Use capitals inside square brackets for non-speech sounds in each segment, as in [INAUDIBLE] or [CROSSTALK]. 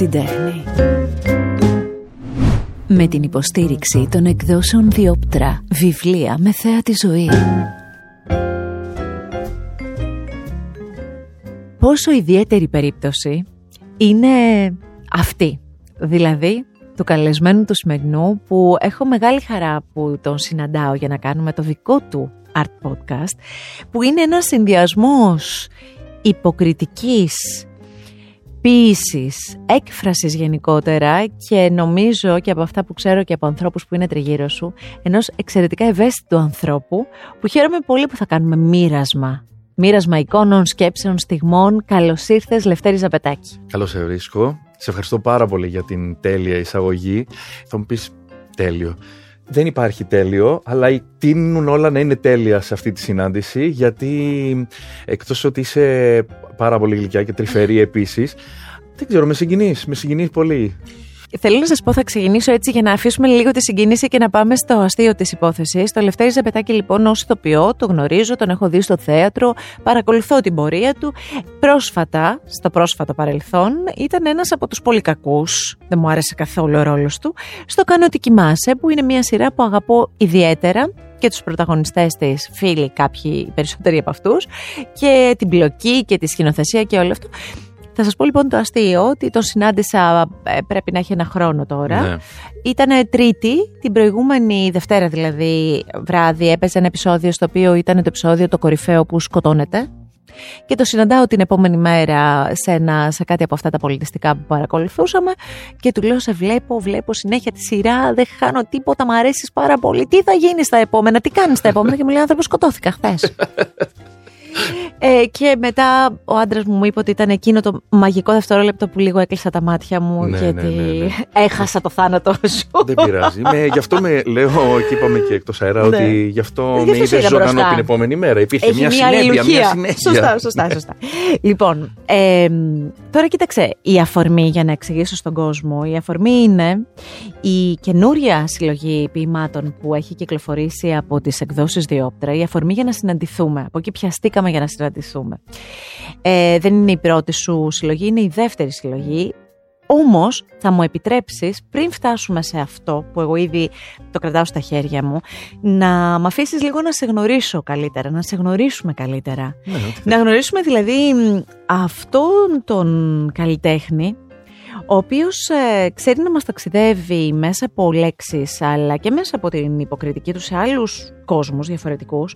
την τέχνη. Με την υποστήριξη των εκδόσεων Διόπτρα, βιβλία με θέα τη ζωή. Πόσο ιδιαίτερη περίπτωση είναι αυτή, δηλαδή του καλεσμένου του σημερινού που έχω μεγάλη χαρά που τον συναντάω για να κάνουμε το δικό του art podcast που είναι ένας συνδυασμός υποκριτικής ποίησης, έκφρασης γενικότερα και νομίζω και από αυτά που ξέρω και από ανθρώπους που είναι τριγύρω σου ενός εξαιρετικά ευαίσθητου ανθρώπου που χαίρομαι πολύ που θα κάνουμε μοίρασμα Μοίρασμα εικόνων, σκέψεων, στιγμών. Καλώς ήρθες, Λευτέρη Ζαπετάκη. Καλώς σε βρίσκω. Σε ευχαριστώ πάρα πολύ για την τέλεια εισαγωγή. Θα μου πεις τέλειο. Δεν υπάρχει τέλειο, αλλά τείνουν όλα να είναι τέλεια σε αυτή τη συνάντηση, γιατί εκτός ότι είσαι πάρα πολύ γλυκιά και τρυφερή επίσης, δεν ξέρω, με συγκινείς, με συγκινείς πολύ. Θέλω να σας πω, θα ξεκινήσω έτσι για να αφήσουμε λίγο τη συγκίνηση και να πάμε στο αστείο της υπόθεσης. Το Λευτέρη Ζαπετάκη, λοιπόν, ως ηθοποιό, το γνωρίζω, τον έχω δει στο θέατρο, παρακολουθώ την πορεία του. Πρόσφατα, στο πρόσφατο παρελθόν, ήταν ένας από τους πολύ κακούς, δεν μου άρεσε καθόλου ο ρόλος του, στο Κάνω ότι κοιμάσαι, που είναι μια σειρά που αγαπώ ιδιαίτερα και τους πρωταγωνιστές της, φίλοι κάποιοι περισσότεροι από αυτούς και την πλοκή και τη σκηνοθεσία και όλο αυτό. Θα σας πω λοιπόν το αστείο ότι τον συνάντησα ε, πρέπει να έχει ένα χρόνο τώρα. Ναι. Ήταν τρίτη, την προηγούμενη Δευτέρα δηλαδή βράδυ έπαιζε ένα επεισόδιο στο οποίο ήταν το επεισόδιο το κορυφαίο που σκοτώνεται. Και το συναντάω την επόμενη μέρα σε, ένα, σε κάτι από αυτά τα πολιτιστικά που παρακολουθούσαμε και του λέω σε βλέπω, βλέπω συνέχεια τη σειρά, δεν χάνω τίποτα, μου αρέσεις πάρα πολύ. Τι θα γίνεις στα επόμενα, τι κάνεις στα επόμενα; Και μου λέει άνθρωπος σκοτώθηκα χθες. [LAUGHS] Ε, και μετά ο άντρας μου μου είπε ότι ήταν εκείνο το μαγικό δευτερόλεπτο που λίγο έκλεισα τα μάτια μου ναι, και ναι, ναι, ναι. έχασα το θάνατο σου. Δεν πειράζει. με, γι' αυτό με λέω και είπαμε και εκτός αέρα ότι ναι. γι' αυτό ε, με είδες ζωντανό την επόμενη μέρα. Υπήρχε Έχει μια, συνέπεια, μια συνέχεια. Σωστά, σωστά, σωστά. λοιπόν, ε, τώρα κοίταξε, η αφορμή για να εξηγήσω στον κόσμο, η αφορμή είναι η καινούρια συλλογή ποιημάτων που έχει κυκλοφορήσει από τις εκδόσεις Διόπτρα, η αφορμή για να συναντηθούμε. Από εκεί πιαστήκαμε για να συναντηθούμε συναντηθούμε. Ε, δεν είναι η πρώτη σου συλλογή, είναι η δεύτερη συλλογή. Όμως θα μου επιτρέψεις πριν φτάσουμε σε αυτό που εγώ ήδη το κρατάω στα χέρια μου να με αφήσεις λίγο να σε γνωρίσω καλύτερα, να σε γνωρίσουμε καλύτερα. Ναι, να γνωρίσουμε δηλαδή αυτόν τον καλλιτέχνη ο οποίος ε, ξέρει να μας ταξιδεύει μέσα από λέξεις αλλά και μέσα από την υποκριτική του σε άλλους κόσμους διαφορετικούς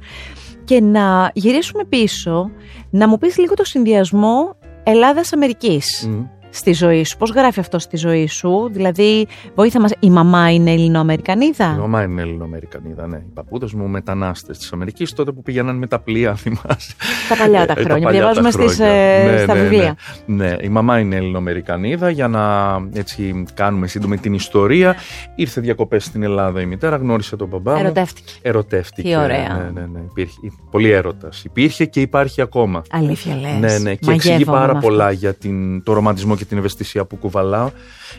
και να γυρίσουμε πίσω, να μου πεις λίγο το συνδυασμό Ελλάδας-Αμερικής στη ζωή σου. Πώς γράφει αυτό στη ζωή σου, Δηλαδή, βοήθα μας, η μαμά είναι Ελληνοαμερικανίδα; Η μαμά είναι Ελληνοαμερικανίδα, ναι. Οι παππούδες μου μετανάστες της Αμερικής, τότε που πήγαιναν με τα πλοία, [LAUGHS] θυμάσαι. Τα παλιά τα χρόνια. Διαβάζουμε στις, ε, ναι, στα ναι, βιβλία. Ναι, ναι, η μαμά είναι Ελληνοαμερικανίδα. Για να έτσι κάνουμε σύντομη την ιστορία, ήρθε διακοπές στην Ελλάδα η μητέρα, γνώρισε τον μπαμπά μου. Ερωτεύτηκε. Ερωτεύτηκε. Τι ωραία. Ναι, ναι, ναι. Υπήρχε, πολύ έρωτας. Υπήρχε και υπάρχει ακόμα. Αλήθεια λες. Ναι, ναι. Και εξηγεί πάρα πολλά για την, το ρομαντισμό και την ευαισθησία που κουβαλάω,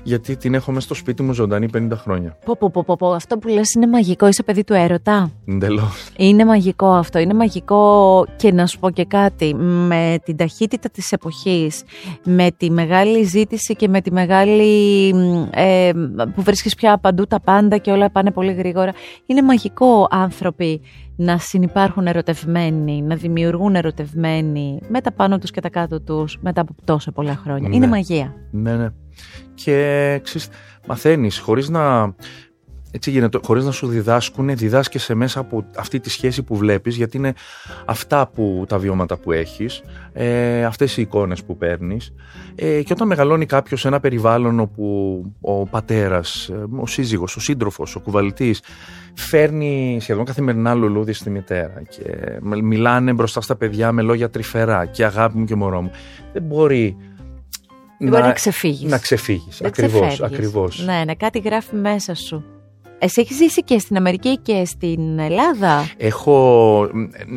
γιατί την έχω μέσα στο σπίτι μου ζωντανή 50 χρόνια. Πω, πω, πω, πω, αυτό που λες είναι μαγικό. Είσαι παιδί του έρωτα; Εντελώς. Είναι μαγικό αυτό. Είναι μαγικό και να σου πω και κάτι. Με την ταχύτητα της εποχής, με τη μεγάλη ζήτηση και με τη μεγάλη. Ε, που βρίσκεις πια παντού τα πάντα και όλα πάνε πολύ γρήγορα. Είναι μαγικό άνθρωποι να συνεπάρχουν ερωτευμένοι, να δημιουργούν ερωτευμένοι με τα πάνω τους και τα κάτω τους μετά από τόσα πολλά χρόνια. Ναι. Είναι μαγεία. Ναι, ναι. Και ξέρεις, μαθαίνεις χωρίς να... Έτσι γίνεται, χωρίς να σου διδάσκουν, διδάσκεσαι μέσα από αυτή τη σχέση που βλέπεις, γιατί είναι αυτά που, τα βιώματα που έχεις, ε, αυτές οι εικόνες που παίρνεις. Ε, και όταν μεγαλώνει κάποιος σε ένα περιβάλλον όπου ο πατέρας, ε, ο σύζυγος, ο σύντροφος, ο κουβαλητής, φέρνει σχεδόν καθημερινά λουλούδι στη μητέρα και μιλάνε μπροστά στα παιδιά με λόγια τρυφερά και αγάπη μου και μωρό μου. Δεν μπορεί δεν μπορεί να ξεφύγεις. Να ξεφύγεις. Ακριβώς. Ακριβώς. Ναι, ναι, κάτι γράφει μέσα σου. Εσύ έχεις ζήσει και στην Αμερική και στην Ελλάδα; Έχω,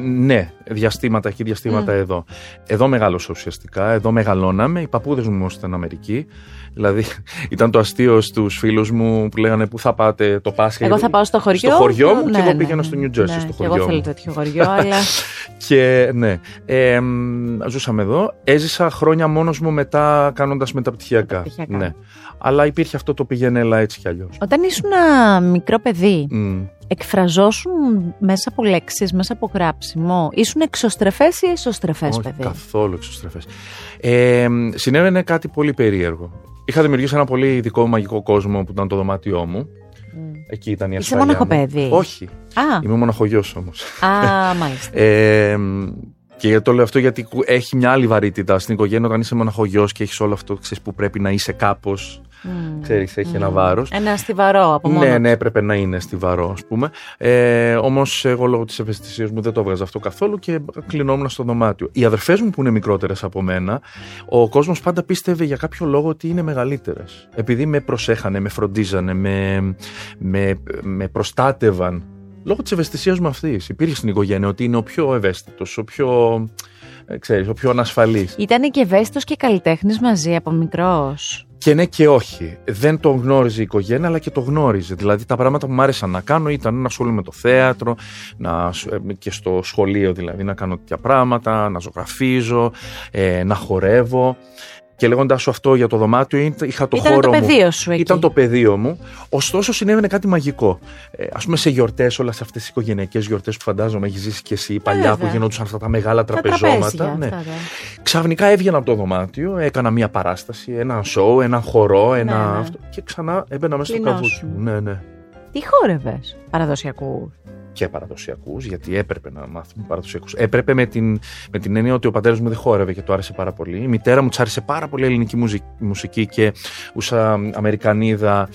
ναι, διαστήματα εκεί, διαστήματα εδώ. Εδώ μεγάλωσα ουσιαστικά, εδώ μεγαλώναμε. Οι παππούδες μου όμως στην Αμερική. Δηλαδή [LAUGHS] ήταν το αστείο στους φίλους μου που λέγανε Πού θα πάτε το Πάσχα; Εγώ θα πάω στο χωριό. Στο χωριό μου; Ναι, και εγώ ναι, πήγαινα ναι. στο New Jersey. Ναι, στο και χωριό εγώ θέλω μου. τέτοιο χωριό, [LAUGHS] αλλά. Και ναι, ε, ζούσαμε εδώ. Έζησα χρόνια μόνος μου μετά κάνοντας μεταπτυχιακά. Μεταπτυχιακά. Ναι. Αλλά υπήρχε αυτό το πήγαινε έλα έτσι κι αλλιώς. Όταν ήσουν μικρό παιδί, εκφραζόσουν μέσα από λέξεις, μέσα από γράψιμο. Ήσουν εξωστρεφές ή εσωστρεφές, Όχι, παιδί; καθόλου εξωστρεφές. Ε, συνέβαινε κάτι πολύ περίεργο. Είχα δημιουργήσει ένα πολύ ειδικό μαγικό κόσμο που ήταν το δωμάτιό μου. Μμ. Εκεί ήταν η Είσαι ασφαλεία μου. μοναχοπέδι; Όχι. Α, Είμαι μοναχογιός όμως. α, [LAUGHS] μάλιστα. Ε, και γιατί το λέω αυτό γιατί κου- έχει μια άλλη βαρύτητα στην οικογένεια όταν είσαι μοναχογιός και έχεις όλο αυτό ξέρεις, που πρέπει να είσαι κάπως. Μμ. Ξέρεις, έχει ένα Μμ. βάρος. Ένα στιβαρό από μόνος. Ναι, του. ναι, έπρεπε να είναι στιβαρό, ας πούμε. Ε, Όμως, εγώ λόγω της ευαισθησίας μου δεν το έβγαζα αυτό καθόλου και κλεινόμουν στο δωμάτιο. Οι αδερφές μου που είναι μικρότερες από μένα, ο κόσμος πάντα πίστευε για κάποιο λόγο ότι είναι μεγαλύτερες. Επειδή με προσέχανε, με φροντίζανε, με, με, με προστάτευαν. Λόγω της ευαισθησίας μου αυτής. Υπήρχε στην οικογένεια ότι είναι ο πιο ευαίσθητος, ο πιο. ε, Ξέρεις, ο πιο ανασφαλής. Ήταν και ευαίσθητος και καλλιτέχνης μαζί από μικρός. Και ναι και όχι. Δεν τον γνώριζε η οικογένεια, αλλά και το γνώριζε. Δηλαδή τα πράγματα που μου άρεσαν να κάνω ήταν να ασχολούμαι με το θέατρο, να, ε, και στο σχολείο δηλαδή να κάνω τέτοια πράγματα, να ζωγραφίζω, ε, να χορεύω. Και λέγοντας σου αυτό για το δωμάτιο, ήταν- είχα το Ήταν χώρο το μου. πεδίο σου εκεί. Ήταν το πεδίο μου. Ωστόσο, συνέβαινε κάτι μαγικό. Ε, Α πούμε, σε γιορτές, όλες αυτές τι οικογενειακές γιορτές που φαντάζομαι έχεις ζήσει και εσύ παλιά Ε, βέβαια. που γινόντουσαν αυτά τα μεγάλα Τα τραπεζώματα. τραπέζια ναι. αυτά, ναι. Ξαφνικά έβγαινα από το δωμάτιο, έκανα μία παράσταση, ένα σοου, ένα χορό, ένα ναι. αυτό. Και ξανά έμπαινα μέσα στο Κλεινώσου. καβούκι μου. Ναι, ναι. Τι χόρευες, παραδοσιακούς; Και παραδοσιακούς, γιατί έπρεπε να μάθουμε παραδοσιακούς. Έπρεπε με την, με την έννοια ότι ο πατέρας μου δεν χόρευε και το άρεσε πάρα πολύ. Η μητέρα μου της άρεσε πάρα πολύ η ελληνική μουζι- μουσική και ούσα Αμερικανίδα.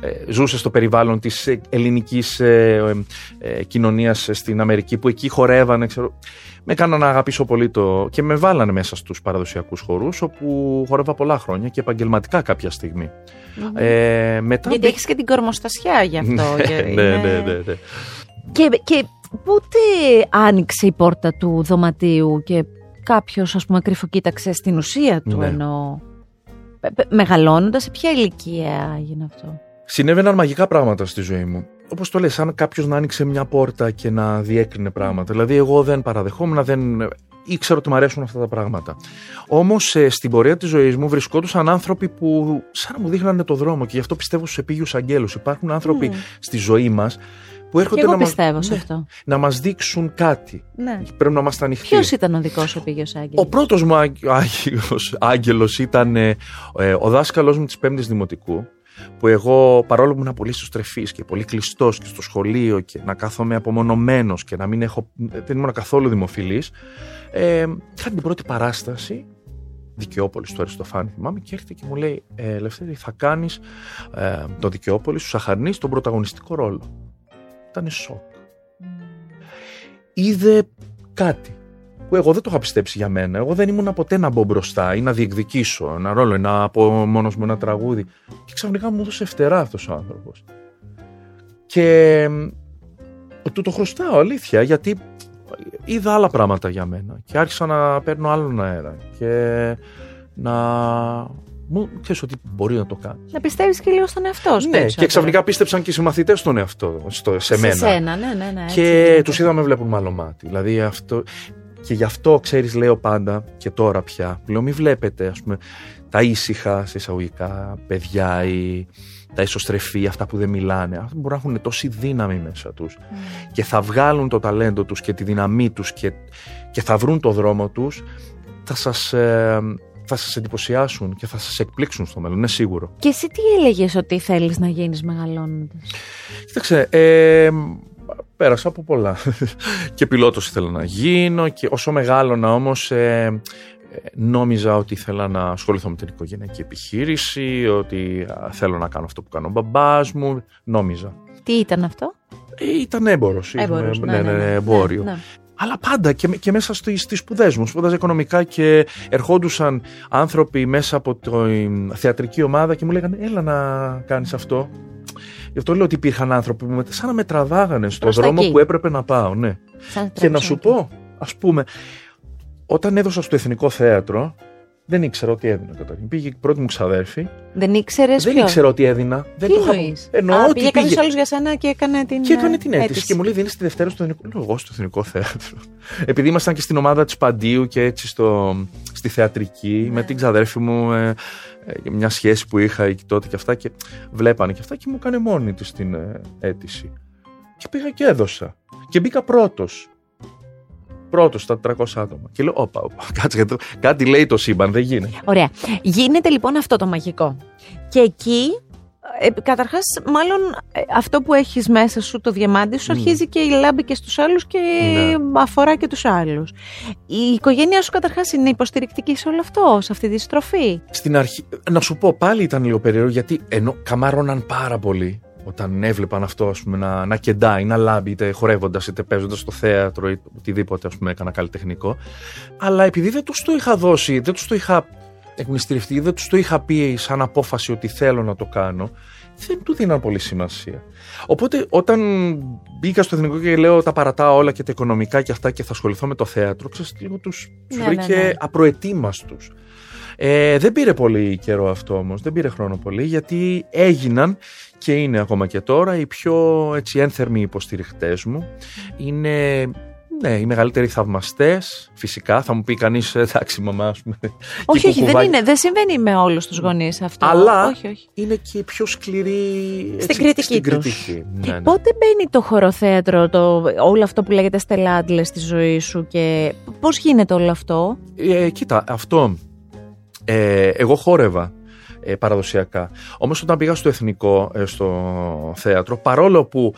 ε, ζούσε στο περιβάλλον της ε, ελληνικής ε, ε, ε, κοινωνίας στην Αμερική που εκεί χορεύανε ξέρω, με έκαναν να αγαπήσω πολύ το και με βάλανε μέσα στους παραδοσιακούς χορούς όπου χορεύα πολλά χρόνια και επαγγελματικά κάποια στιγμή. Ε, μετά Γιατί έχεις και την κορμοστασιά γι' αυτό. και [LAUGHS] ναι, είναι- ναι, ναι, ναι. Και, και πότε άνοιξε η πόρτα του δωματίου και κάποιος ας πούμε κρυφοκοίταξε στην ουσία του Ναι. ενώ πε- πε- μεγαλώνοντας σε ποια ηλικία έγινε αυτό; Συνέβαιναν μαγικά πράγματα στη ζωή μου. Όπως το λες, σαν κάποιος να άνοιξε μια πόρτα και να διέκρινε πράγματα. Δηλαδή, εγώ δεν παραδεχόμουν, δεν ήξερα ότι μου αρέσουν αυτά τα πράγματα. Όμως, στην πορεία της ζωής μου βρισκόντουσαν άνθρωποι που σαν να μου δείχνανε το δρόμο και γι' αυτό πιστεύω στους επίγειους αγγέλους. Υπάρχουν άνθρωποι Μμ. στη ζωή μας που έρχονται Και εγώ να, μας, πιστεύω σε ναι, αυτό. να μας δείξουν κάτι. Ναι. Πρέπει να είμαστε ανοιχτοί. Ποιος ήταν ο δικός σου πήγε Ο Άγγελο. πρώτος μου άγγ- άγγελος, άγγελος ήταν ε, ε, ο δάσκαλός μου της πέμπτης δημοτικού που εγώ παρόλο που ήμουν πολύ στρεφής και πολύ κλειστός και στο σχολείο και να κάθομαι απομονωμένος και να μην έχω, δεν ήμουν καθόλου δημοφιλής ε, είχα την πρώτη παράσταση Δικαιόπολης στο Αριστοφάνη θυμάμαι και έρχεται και μου λέει ε, Ελευθέρη θα κάνεις ε, το Δικαιόπολη σου Σαχαρνής τον πρωταγωνιστικό ρόλο ήταν σοκ είδε κάτι που εγώ δεν το είχα πιστέψει για μένα. Εγώ δεν ήμουν ποτέ να μπω μπροστά ή να διεκδικήσω ένα ρόλο, ή να πω μόνος μου ένα τραγούδι. Και ξαφνικά μου έδωσε φτερά αυτός ο άνθρωπος. Και μ, του το χρωστάω αλήθεια, γιατί είδα άλλα πράγματα για μένα και άρχισα να παίρνω άλλον αέρα και να μου ξέρεις ότι μπορεί να το κάνει. Να πιστεύεις και λίγο στον εαυτό σου. Ναι, περισσότερο. και ξαφνικά πίστεψαν και οι συμμαθητές στον εαυτό, στο, σε μένα. Σε σένα, ναι, ναι, ναι. έτσι Και γίνεται. τους είδα με βλέπουν με άλλο μάτι. Δηλαδή αυτό. Και γι' αυτό, ξέρεις, λέω πάντα και τώρα πια. Λέω, μην βλέπετε, ας πούμε, τα ήσυχα, σε εισαγωγικά, παιδιά ή τα ισοστρεφή, αυτά που δεν μιλάνε. Αυτά μπορούν να έχουν τόση δύναμη μέσα τους Mm. και θα βγάλουν το ταλέντο τους και τη δύναμή τους και, και θα βρουν το δρόμο τους, θα σας, ε, θα σας εντυπωσιάσουν και θα σας εκπλήξουν στο μέλλον, είναι σίγουρο. Και εσύ τι έλεγες ότι θέλεις να γίνεις μεγαλώνοντας; Κοίταξε, ε, πέρασα από πολλά. [LAUGHS] και πιλότος ήθελα να γίνω και όσο μεγάλωνα όμως ε, ε, νόμιζα ότι ήθελα να ασχοληθώ με την οικογενειακή επιχείρηση, ότι α, θέλω να κάνω αυτό που κάνει ο μπαμπάς μου, νόμιζα. Τι ήταν αυτό, Ε, ήταν έμπορος, Έμπορος, ήμουν- ναι, ναι, ναι, εμπόριο. Ναι, ναι. Αλλά πάντα και, και μέσα στι στις σπουδές μου. Σπούδαζα οικονομικά και ερχόντουσαν άνθρωποι μέσα από τη θεατρική ομάδα και μου λέγανε Έλα να κάνεις αυτό. Γι' αυτό λέω ότι υπήρχαν άνθρωποι που με- σαν να με τραβάγανε στον Προς τα δρόμο εκεί. που έπρεπε να πάω, ναι. Σαν Και να τρέξιμο σου εκεί. πω, ας πούμε, όταν έδωσα στο Εθνικό Θέατρο, δεν ήξερα ότι έδινα καταρχήν. Πήγε η πρώτη μου ξαδέρφη, Δεν ήξερες δεν ποιο. ήξερα ότι έδινα. Δεν Τι το είχα- εννοείς; Εννοώ Α, ότι πήγε πήγε. κάποιο άλλος για σένα και έκανε την. Και έκανε ε, την αίτηση. Και μου λέει: Δίνεις τη Δευτέρα στο Εθνικό. Λέω εγώ στο Εθνικό Θέατρο. Επειδή ήμασταν και στην ομάδα της Παντίου και έτσι στο, στη θεατρική, Ναι. με την ξαδέρφη μου, ε, ε, μια σχέση που είχα εκεί τότε και αυτά. Και βλέπανε και αυτά και μου έκανε μόνη της την ε, αίτηση. Και πήγα και έδωσα. Και μπήκα πρώτος. Πρώτος στα 300 άτομα. Και λέω: Όπα, όπα, κάτσε εδώ. Κάτι λέει το σύμπαν, δεν γίνεται. Ωραία. Γίνεται λοιπόν αυτό το μαγικό. Και εκεί, ε, καταρχάς, μάλλον ε, αυτό που έχεις μέσα σου, το διαμάντι σου, Μμ. αρχίζει και η λάμπη και στους άλλους και Ναι. αφορά και τους άλλους. Η οικογένειά σου καταρχάς είναι υποστηρικτική σε όλο αυτό, σε αυτή τη στροφή; Στην αρχή, να σου πω, πάλι ήταν λίγο περίεργο γιατί ενώ καμάρωναν πάρα πολύ όταν έβλεπαν αυτό ας πούμε, να, να κεντάει, να λάμπει, είτε χορεύοντας, είτε παίζοντας στο θέατρο, ή οτιδήποτε ας πούμε, έκανα καλλιτεχνικό. Αλλά επειδή δεν τους το είχα δώσει, δεν τους το είχα εκμυστηρευτεί, δεν τους το είχα πει σαν απόφαση ότι θέλω να το κάνω, δεν του δίναν πολύ σημασία. Οπότε όταν μπήκα στο εθνικό και λέω τα παρατάω όλα και τα οικονομικά και αυτά και θα ασχοληθώ με το θέατρο, ξέρεις, λίγο τους, τους Ναι, βρήκε ναι, ναι. απροετοίμαστους. Ε, δεν πήρε πολύ καιρό αυτό όμως, δεν πήρε χρόνο πολύ γιατί έγιναν και είναι ακόμα και τώρα οι πιο έτσι, ένθερμοι υποστηριχτές μου. Είναι ναι, οι μεγαλύτεροι θαυμαστές, φυσικά. Θα μου πει κανείς, «Ε, εντάξει μαμά, ας πούμε. όχι, και όχι, δεν, κουκουβάκι». είναι, δεν συμβαίνει με όλους τους γονείς αυτό. Αλλά όχι, όχι. είναι και οι πιο σκληροί Στην κριτική στην τους. κριτική. Ναι, ναι. Πότε μπαίνει το χοροθέατρο, το, όλο αυτό που λέγεται στελάντλε στη ζωή σου και πώς γίνεται όλο αυτό; Ε, κοίτα, αυτό. Ε, εγώ χόρευα ε, παραδοσιακά. Όμως όταν πήγα στο εθνικό, ε, στο θέατρο, παρόλο που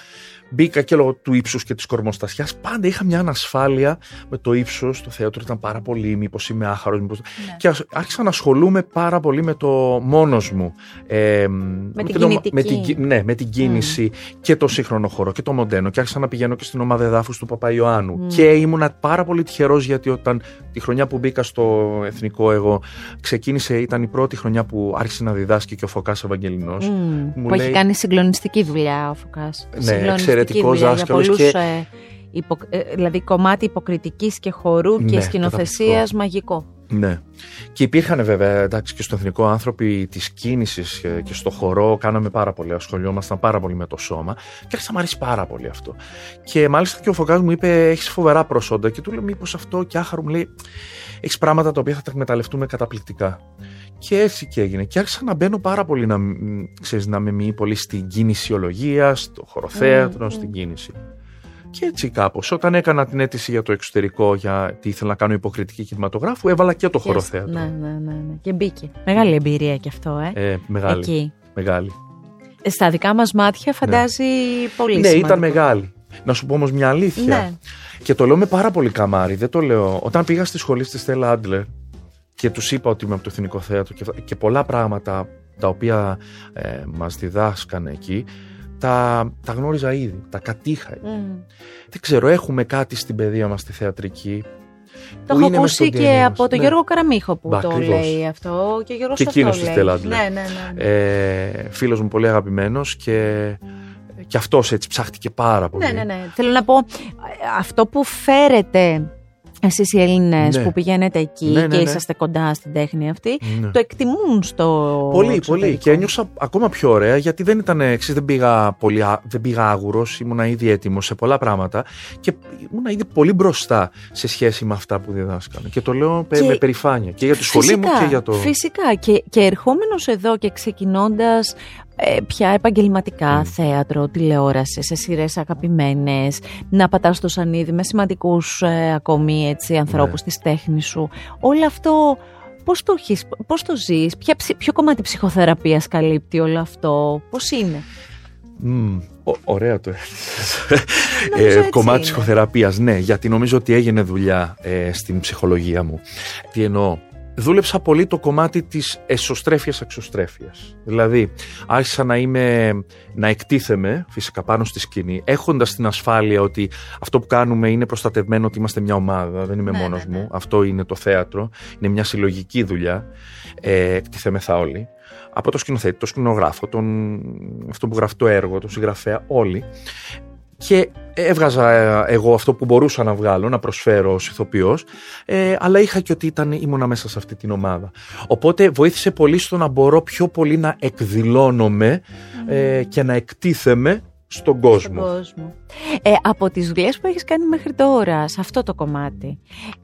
μπήκα και λόγω του ύψους και της κορμοστασιάς, πάντα είχα μια ανασφάλεια με το ύψος. Το θέατρο ήταν πάρα πολύ, μήπως είμαι άχαρος, μήπως... Και ας- άρχισα να ασχολούμαι πάρα πολύ με το μόνος μου. Ε, με την το- κινητική. με την, κι- ναι, με την κίνηση και το σύγχρονο χώρο και το μοντέρνο. Και άρχισα να πηγαίνω και στην ομάδα εδάφους του Παπαϊωάννου. Μμ. Και ήμουνα πάρα πολύ τυχερός γιατί όταν τη χρονιά που μπήκα στο εθνικό εγώ ξεκίνησε, ήταν η πρώτη χρονιά που άρχισε να διδάσκει και ο Φωκάς Ευαγγελινός. Μμ, μου που έχει λέει- κάνει συγκλονιστική δουλειά ο Φωκάς. Ναι, Συγκλονιστική εξαιρετικός δουλειά για δάσκαλος πολλούς, και- ε, υπο- ε, δηλαδή κομμάτι υποκριτικής και χορού και Ναι, σκηνοθεσίας καταπληκτικό. μαγικό. Ναι. Και υπήρχαν βέβαια εντάξει, και στο εθνικό άνθρωποι της κίνησης και στο χορό. Κάναμε πάρα πολύ, ασχολιόμασταν πάρα πολύ με το σώμα. Και άρχισα να μου αρέσει πάρα πολύ αυτό. Και μάλιστα και ο Φωκάς μου είπε: Έχεις φοβερά προσόντα. Και του λέω: Μήπως αυτό και άχαρο μου λέει: Έχεις πράγματα τα οποία θα τα εκμεταλλευτούμε καταπληκτικά. Και έτσι και έγινε. Και άρχισα να μπαίνω πάρα πολύ να, μ, ξέρεις, να με μοιεί πολύ στην κινησιολογία, στο χωροθέατρο, Μμμ, στην κίνηση. Και έτσι κάπως, όταν έκανα την αίτηση για το εξωτερικό, γιατί ήθελα να κάνω υποκριτική κινηματογράφου, έβαλα και το χωροθέατρο. Ναι, ναι, ναι, ναι. Και μπήκε. Μεγάλη εμπειρία κι αυτό, ε. Ε, μεγάλη, Εκεί. μεγάλη. Ε, Στα δικά μας μάτια φαντάζει πολύ ναι, σημαντικό. ήταν μεγάλη. Να σου πω όμως μια αλήθεια. Ναι. Και το λέω με πάρα πολύ καμάρι, δεν το λέω. Όταν πήγα στη σχολή στη Στέλλα Άντλερ και τους είπα ότι είμαι από το Εθνικό Θέατρο και, και πολλά πράγματα τα οποία ε, μας διδάσκανε εκεί, τα, τα γνώριζα ήδη, τα κατήχα. Μμ. Δεν ξέρω, έχουμε κάτι στην παιδεία μας τη θεατρική. Το που έχω είναι μες στο ακούσει DNA και μας. από τον Ναι. Γιώργο Καραμίχο που Μπα, το ακριβώς. λέει αυτό. Και, ο Γιώργος Και αυτό εκείνος της λέει. Στέλλα Άντλερ. Ναι, ναι, ναι. ναι. Ε, φίλος μου πολύ αγαπημένος και, και αυτός έτσι ψάχτηκε πάρα πολύ. Ναι, ναι, ναι. Θέλω να πω, ε, αυτό που φέρετε εσείς οι Έλληνες Ναι. που πηγαίνετε εκεί Ναι, ναι, και ναι. είσαστε κοντά στην τέχνη αυτή, Ναι. το εκτιμούν στο Πολύ, εξωτερικό; πολύ. Και ένιωσα ακόμα πιο ωραία γιατί δεν ήταν εξής, δεν πήγα, πολύ, α- δεν πήγα άγουρος, ήμουνα ήδη έτοιμος σε πολλά πράγματα και ήμουνα ήδη πολύ μπροστά σε σχέση με αυτά που διδάσκανε. Και το λέω πε- Και- με περηφάνεια και για τη σχολή μου Φυσικά, και για το... Φυσικά και, και ερχόμενος εδώ και ξεκινώντας ε, πια επαγγελματικά Μμ. θέατρο, τηλεόραση, σε σειρές αγαπημένες, να πατάς στο σανίδι με σημαντικούς ε, ακόμη έτσι, ανθρώπους Ναι. της τέχνης σου. Όλο αυτό πώς το έχεις, πώς το ζεις, ποια, ψη- ποιο κομμάτι ψυχοθεραπείας καλύπτει όλο αυτό, πώς είναι; Μμμ, ω- ωραία το έθεσες. [LAUGHS] Νομίζω έτσι κομμάτι είναι. ψυχοθεραπείας, ναι, γιατί νομίζω ότι έγινε δουλειά ε, στην ψυχολογία μου. Τι εννοώ; Δούλεψα πολύ το κομμάτι της εσωστρέφειας εξωστρέφειας. Δηλαδή, άρχισα να είμαι, να εκτίθεμαι φυσικά πάνω στη σκηνή, έχοντας την ασφάλεια ότι αυτό που κάνουμε είναι προστατευμένο, ότι είμαστε μια ομάδα, δεν είμαι Ναι, μόνος ναι, ναι. μου. Αυτό είναι το θέατρο, είναι μια συλλογική δουλειά, ε, εκτιθέμεθα όλοι. Από το σκηνοθέτη, το σκηνογράφο, τον, αυτό που γράφει το έργο, τον συγγραφέα, όλοι. Και έβγαζα ε, εγώ αυτό που μπορούσα να βγάλω, να προσφέρω ως ηθοποιός, ε, αλλά είχα και ότι ήταν, ήμουνα μέσα σε αυτή την ομάδα. Οπότε βοήθησε πολύ στο να μπορώ πιο πολύ να εκδηλώνομαι ε, και να εκτίθεμαι στον κόσμο. Στον κόσμο. Ε, από τις δουλειές που έχεις κάνει μέχρι τώρα, σε αυτό το κομμάτι,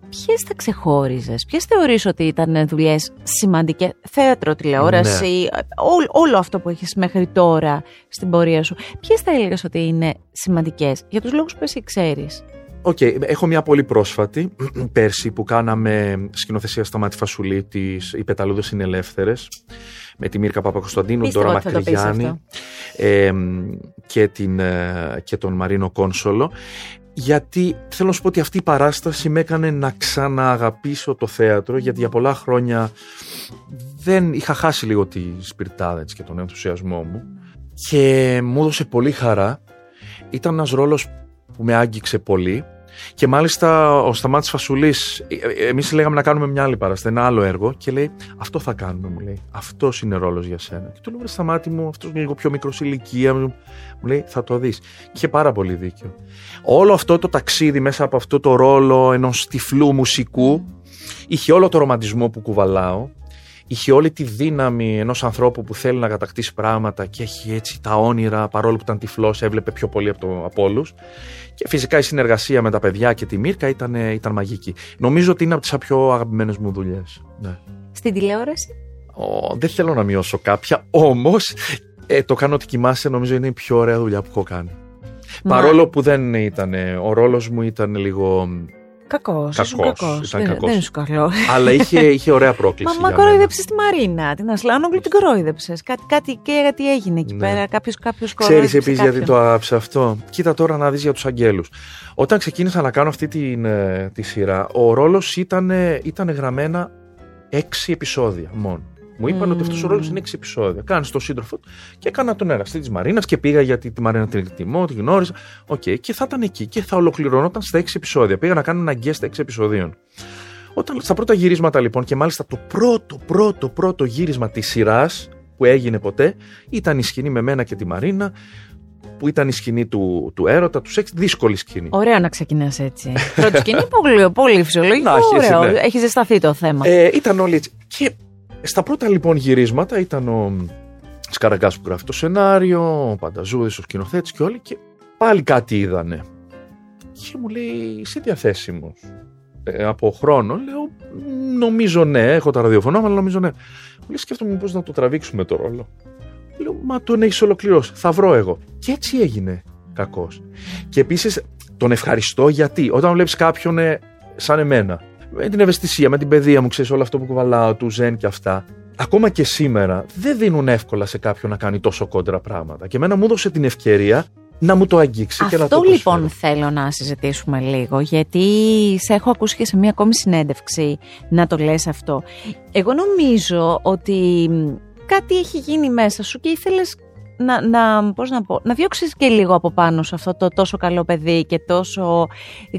ποιες θα ξεχώριζες, ποιες θεωρείς ότι ήταν δουλειές σημαντικές, θέατρο, τηλεόραση, Ναι. ό- όλο αυτό που έχεις μέχρι τώρα στην πορεία σου, ποιες θα έλεγες ότι είναι σημαντικές, για τους λόγους που εσύ ξέρεις. Οκ, έχω μια πολύ πρόσφατη, [CLEARS THROAT] πέρσι που κάναμε σκηνοθεσία Σταμάτη Φασουλή της «Οι πεταλούδες είναι ελεύθερες» με τη Μίρκα Παπακοσταντίνου, τον Πίστευα Ντόρα ότι θα το πεις Μακρυγιάννη αυτό. ε, και, την, ε, και τον Μαρίνο Κόνσολο. Γιατί θέλω να σου πω ότι αυτή η παράσταση με έκανε να ξανααγαπήσω το θέατρο γιατί για πολλά χρόνια δεν είχα χάσει λίγο τη σπιρτάδα έτσι, και τον ενθουσιασμό μου. Και μου έδωσε πολύ χαρά. Ήταν ένας ρόλος που με άγγιξε πολύ και μάλιστα ο Σταμάτης Φασουλής, ε, ε, εμείς λέγαμε να κάνουμε μια άλλη παράσταση, ένα άλλο έργο και λέει αυτό θα κάνουμε μου λέει, αυτός είναι ρόλος για σένα. Και του λέω «Ρε Σταμάτη μου, αυτός είναι λίγο πιο μικρός ηλικία μου, μου λέει θα το δεις. Και είχε πάρα πολύ δίκιο. Όλο αυτό το ταξίδι μέσα από αυτό το ρόλο ενός τυφλού μουσικού είχε όλο το ρομαντισμό που κουβαλάω είχε όλη τη δύναμη ενός ανθρώπου που θέλει να κατακτήσει πράγματα και έχει έτσι τα όνειρα παρόλο που ήταν τυφλός έβλεπε πιο πολύ από, το, από όλους και φυσικά η συνεργασία με τα παιδιά και τη Μύρκα ήταν, ήταν μαγική. Νομίζω ότι είναι από τις πιο αγαπημένες μου δουλειές. Ναι. Στην τηλεόραση, Ω, δεν θέλω να μειώσω κάποια, όμως ε, το κάνω ότι κοιμάσαι νομίζω είναι η πιο ωραία δουλειά που έχω κάνει. Μα- Παρόλο που δεν ήταν, ο ρόλος μου ήταν λίγο... κακός, ήσουν Κακός, κακός, ήταν δεν, κακός. δεν ήσουν καλό. αλλά είχε, είχε ωραία πρόκληση. Μα, μα για μένα. κορόιδεψε τη Μαρίνα, την Ασλάνογλου την κορόιδεψε. Κάτι, κάτι, και κάτι έγινε εκεί Ναι. πέρα. Κάποιο κάποιος Ξέρεις κορόιδεψε επίσης γιατί κάποιον. το άγαψε αυτό; Κοίτα τώρα να δεις για τους αγγέλους. Όταν ξεκίνησα να κάνω αυτή την, ε, τη σειρά, ο ρόλος ήταν, ήταν γραμμένα έξι επεισόδια μόνο. Μου είπαν Μμμ. ότι αυτός ο ρόλος είναι έξι επεισόδια. Κάνει τον σύντροφο του και έκανα τον εραστή της Μαρίνας και πήγα γιατί τη Μαρίνα την εκτιμώ, την γνώριζα. Οκ, και θα ήταν εκεί και θα ολοκληρωνόταν στα έξι επεισόδια. Πήγα να κάνω ένα guest έξι επεισοδίων. Όταν στα πρώτα γυρίσματα λοιπόν και μάλιστα το πρώτο πρώτο πρώτο γύρισμα της σειράς που έγινε ποτέ ήταν η σκηνή με μένα και τη Μαρίνα που ήταν η σκηνή του, του έρωτα, του σεξ, δύσκολη σκηνή. Ωραίο να ξεκινάς έτσι. Πρώτη σκηνή, πολύ, πολύ [LAUGHS] φυσιολογικό. Να, έχει έτσι, ωραίο. ναι. Έχει ζεσταθεί το θέμα. Ε, ήταν όλοι έτσι. Και στα πρώτα λοιπόν γυρίσματα ήταν ο Σκαραγκάς που γράφει το σενάριο, ο Πανταζούδης, ο σκηνοθέτης και όλοι και πάλι κάτι είδανε. Και μου λέει, είσαι διαθέσιμος ε, από χρόνο. Λέω, νομίζω ναι, έχω τα ραδιοφωνά, αλλά νομίζω ναι. Μου λέει, σκέφτομαι πώς να το τραβήξουμε το ρόλο. Λέω, μα τον έχεις ολοκληρώσει, θα βρω εγώ. Και έτσι έγινε κακός. Και επίσης τον ευχαριστώ γιατί όταν βλέπεις κάποιον ε, σαν εμένα, με την ευαισθησία, με την παιδεία μου, ξέρεις όλο αυτό που κουβαλάω, του ζεν και αυτά. Ακόμα και σήμερα δεν δίνουν εύκολα σε κάποιον να κάνει τόσο κόντρα πράγματα. Και εμένα μου έδωσε την ευκαιρία να μου το αγγίξει και να το Αυτό προσφέρω. λοιπόν θέλω να συζητήσουμε λίγο, γιατί σε έχω ακούσει και σε μία ακόμη συνέντευξη να το λες αυτό. Εγώ νομίζω ότι μ, κάτι έχει γίνει μέσα σου και ήθελες να, να, πώς να, πω, να διώξεις και λίγο από πάνω σε αυτό το τόσο καλό παιδί και τόσο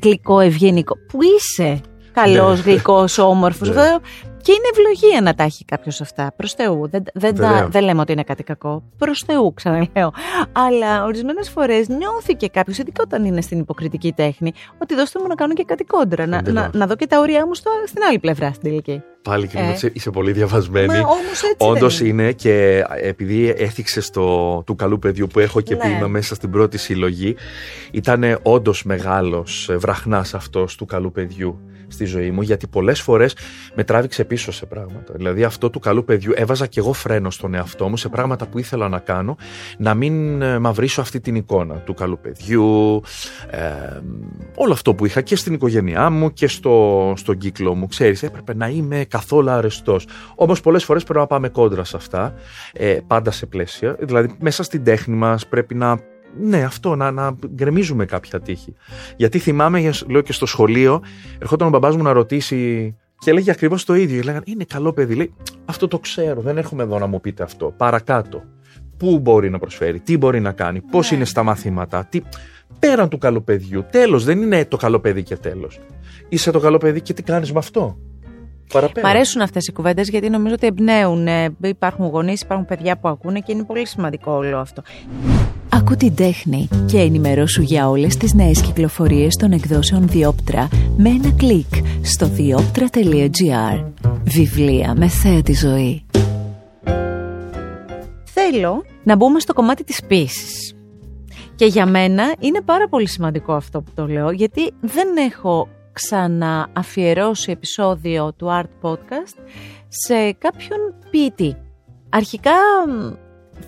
γλυκό, ευγενικό. Που είσαι; Καλός, Ναι. γλυκός, όμορφος. Ναι. βέβαια. Και είναι ευλογία να τα έχει κάποιος αυτά. Προς Θεού. Δεν, δεν, τα- Βέβαια. δεν λέμε ότι είναι κάτι κακό. Προς Θεού, ξαναλέω. Αλλά ορισμένες φορές νιώθει και κάποιος, ειδικά όταν είναι στην υποκριτική τέχνη, ότι δώστε μου να κάνω και κάτι κόντρα. Να, Εντελώς. να, να δω και τα όρια μου στο, στην άλλη πλευρά στην τελική. Πάλι και Ε. είσαι, είσαι πολύ διαβασμένη. Μα όμως έτσι. Όντως δεν είναι και επειδή έθιξες το του καλού παιδιού που έχω και Ναι. ποίημα μέσα στην πρώτη συλλογή, ήταν όντως μεγάλος βραχνάς αυτός του καλού παιδιού στη ζωή μου, γιατί πολλές φορές με τράβηξε πίσω σε πράγματα. Δηλαδή, αυτό του καλού παιδιού έβαζα και εγώ φρένο στον εαυτό μου σε πράγματα που ήθελα να κάνω, να μην ε, μαυρίσω αυτή την εικόνα του καλού παιδιού, ε, όλο αυτό που είχα και στην οικογένειά μου και στο, στον κύκλο μου. Ξέρεις, έπρεπε να είμαι καθόλου αρεστός. Όμως πολλές φορές πρέπει να πάμε κόντρα σε αυτά, ε, πάντα σε πλαίσια. Δηλαδή μέσα στην τέχνη μας πρέπει να ναι, αυτό, να, να γκρεμίζουμε κάποια τύχη. Γιατί θυμάμαι, για- λέω και στο σχολείο, ερχόταν ο μπαμπάς μου να ρωτήσει Και έλεγε ακριβώς το ίδιο. Λέγανε Είναι καλό παιδί. Λέει, Αυτό το ξέρω. Δεν έρχομαι εδώ να μου πείτε αυτό. Παρακάτω. Πού μπορεί να προσφέρει, τι μπορεί να κάνει, πώς Ναι. είναι στα μαθήματα. Τι... Πέραν του καλού παιδιού. Τέλος, δεν είναι το καλό παιδί και τέλος. Είσαι το καλό παιδί και τι κάνεις με αυτό. Παραπέρα. Μ' αρέσουν αυτές οι κουβέντες γιατί νομίζω ότι εμπνέουν. ε, Υπάρχουν γονείς, υπάρχουν παιδιά που ακούνε και είναι πολύ σημαντικό όλο αυτό. Ακού την τέχνη και ενημερώσου για όλες τις νέες κυκλοφορίες των εκδόσεων Διόπτρα με ένα κλικ στο διόπτρα.gr. Βιβλία με θέα τη ζωή. Θέλω να μπούμε στο κομμάτι της ποίησης. Και για μένα είναι πάρα πολύ σημαντικό αυτό που το λέω, γιατί δεν έχω ξανααφιερώσει επεισόδιο του Art Podcast σε κάποιον ποιητή. Αρχικά μ,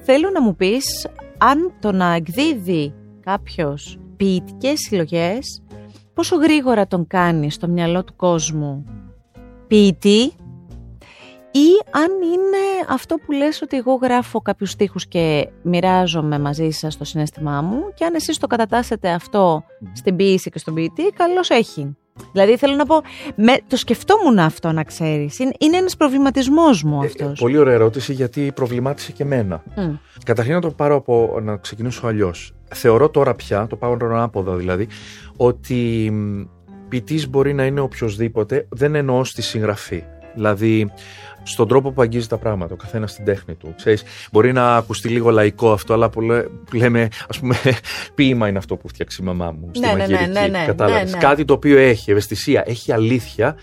θέλω να μου πεις αν το να εκδίδει κάποιος ποιητικές συλλογές, πόσο γρήγορα τον κάνει στο μυαλό του κόσμου ποιητή ή αν είναι αυτό που λες ότι εγώ γράφω κάποιους στίχους και μοιράζομαι μαζί σας το συνέστημά μου και αν εσείς το κατατάσσετε αυτό στην ποίηση και στον ποιητή, καλώς έχει. Δηλαδή θέλω να πω, με, το σκεφτόμουν αυτό να ξέρεις. Είναι, είναι ένας προβληματισμός μου Ε, αυτός. πολύ ωραία ερώτηση γιατί προβλημάτισε και εμένα. Μμ. Καταρχήν να το πάρω από να ξεκινήσω αλλιώς. Θεωρώ τώρα πια, το πάω ανάποδα δηλαδή, ότι ποιητής μπορεί να είναι οποιοδήποτε, δεν εννοώ στη συγγραφή. Δηλαδή, στον τρόπο που αγγίζει τα πράγματα, ο καθένας στην τέχνη του. Ξέρεις, μπορεί να ακουστεί λίγο λαϊκό αυτό, αλλά που, λέ- που λέμε, ας πούμε, [LAUGHS] ποίημα είναι αυτό που φτιάξει η μαμά μου στη Ναι, ναι, ναι, μαγειρική. ναι, ναι, Κατάλαβες. ναι, ναι. Κάτι το οποίο έχει ευαισθησία, έχει αλήθεια,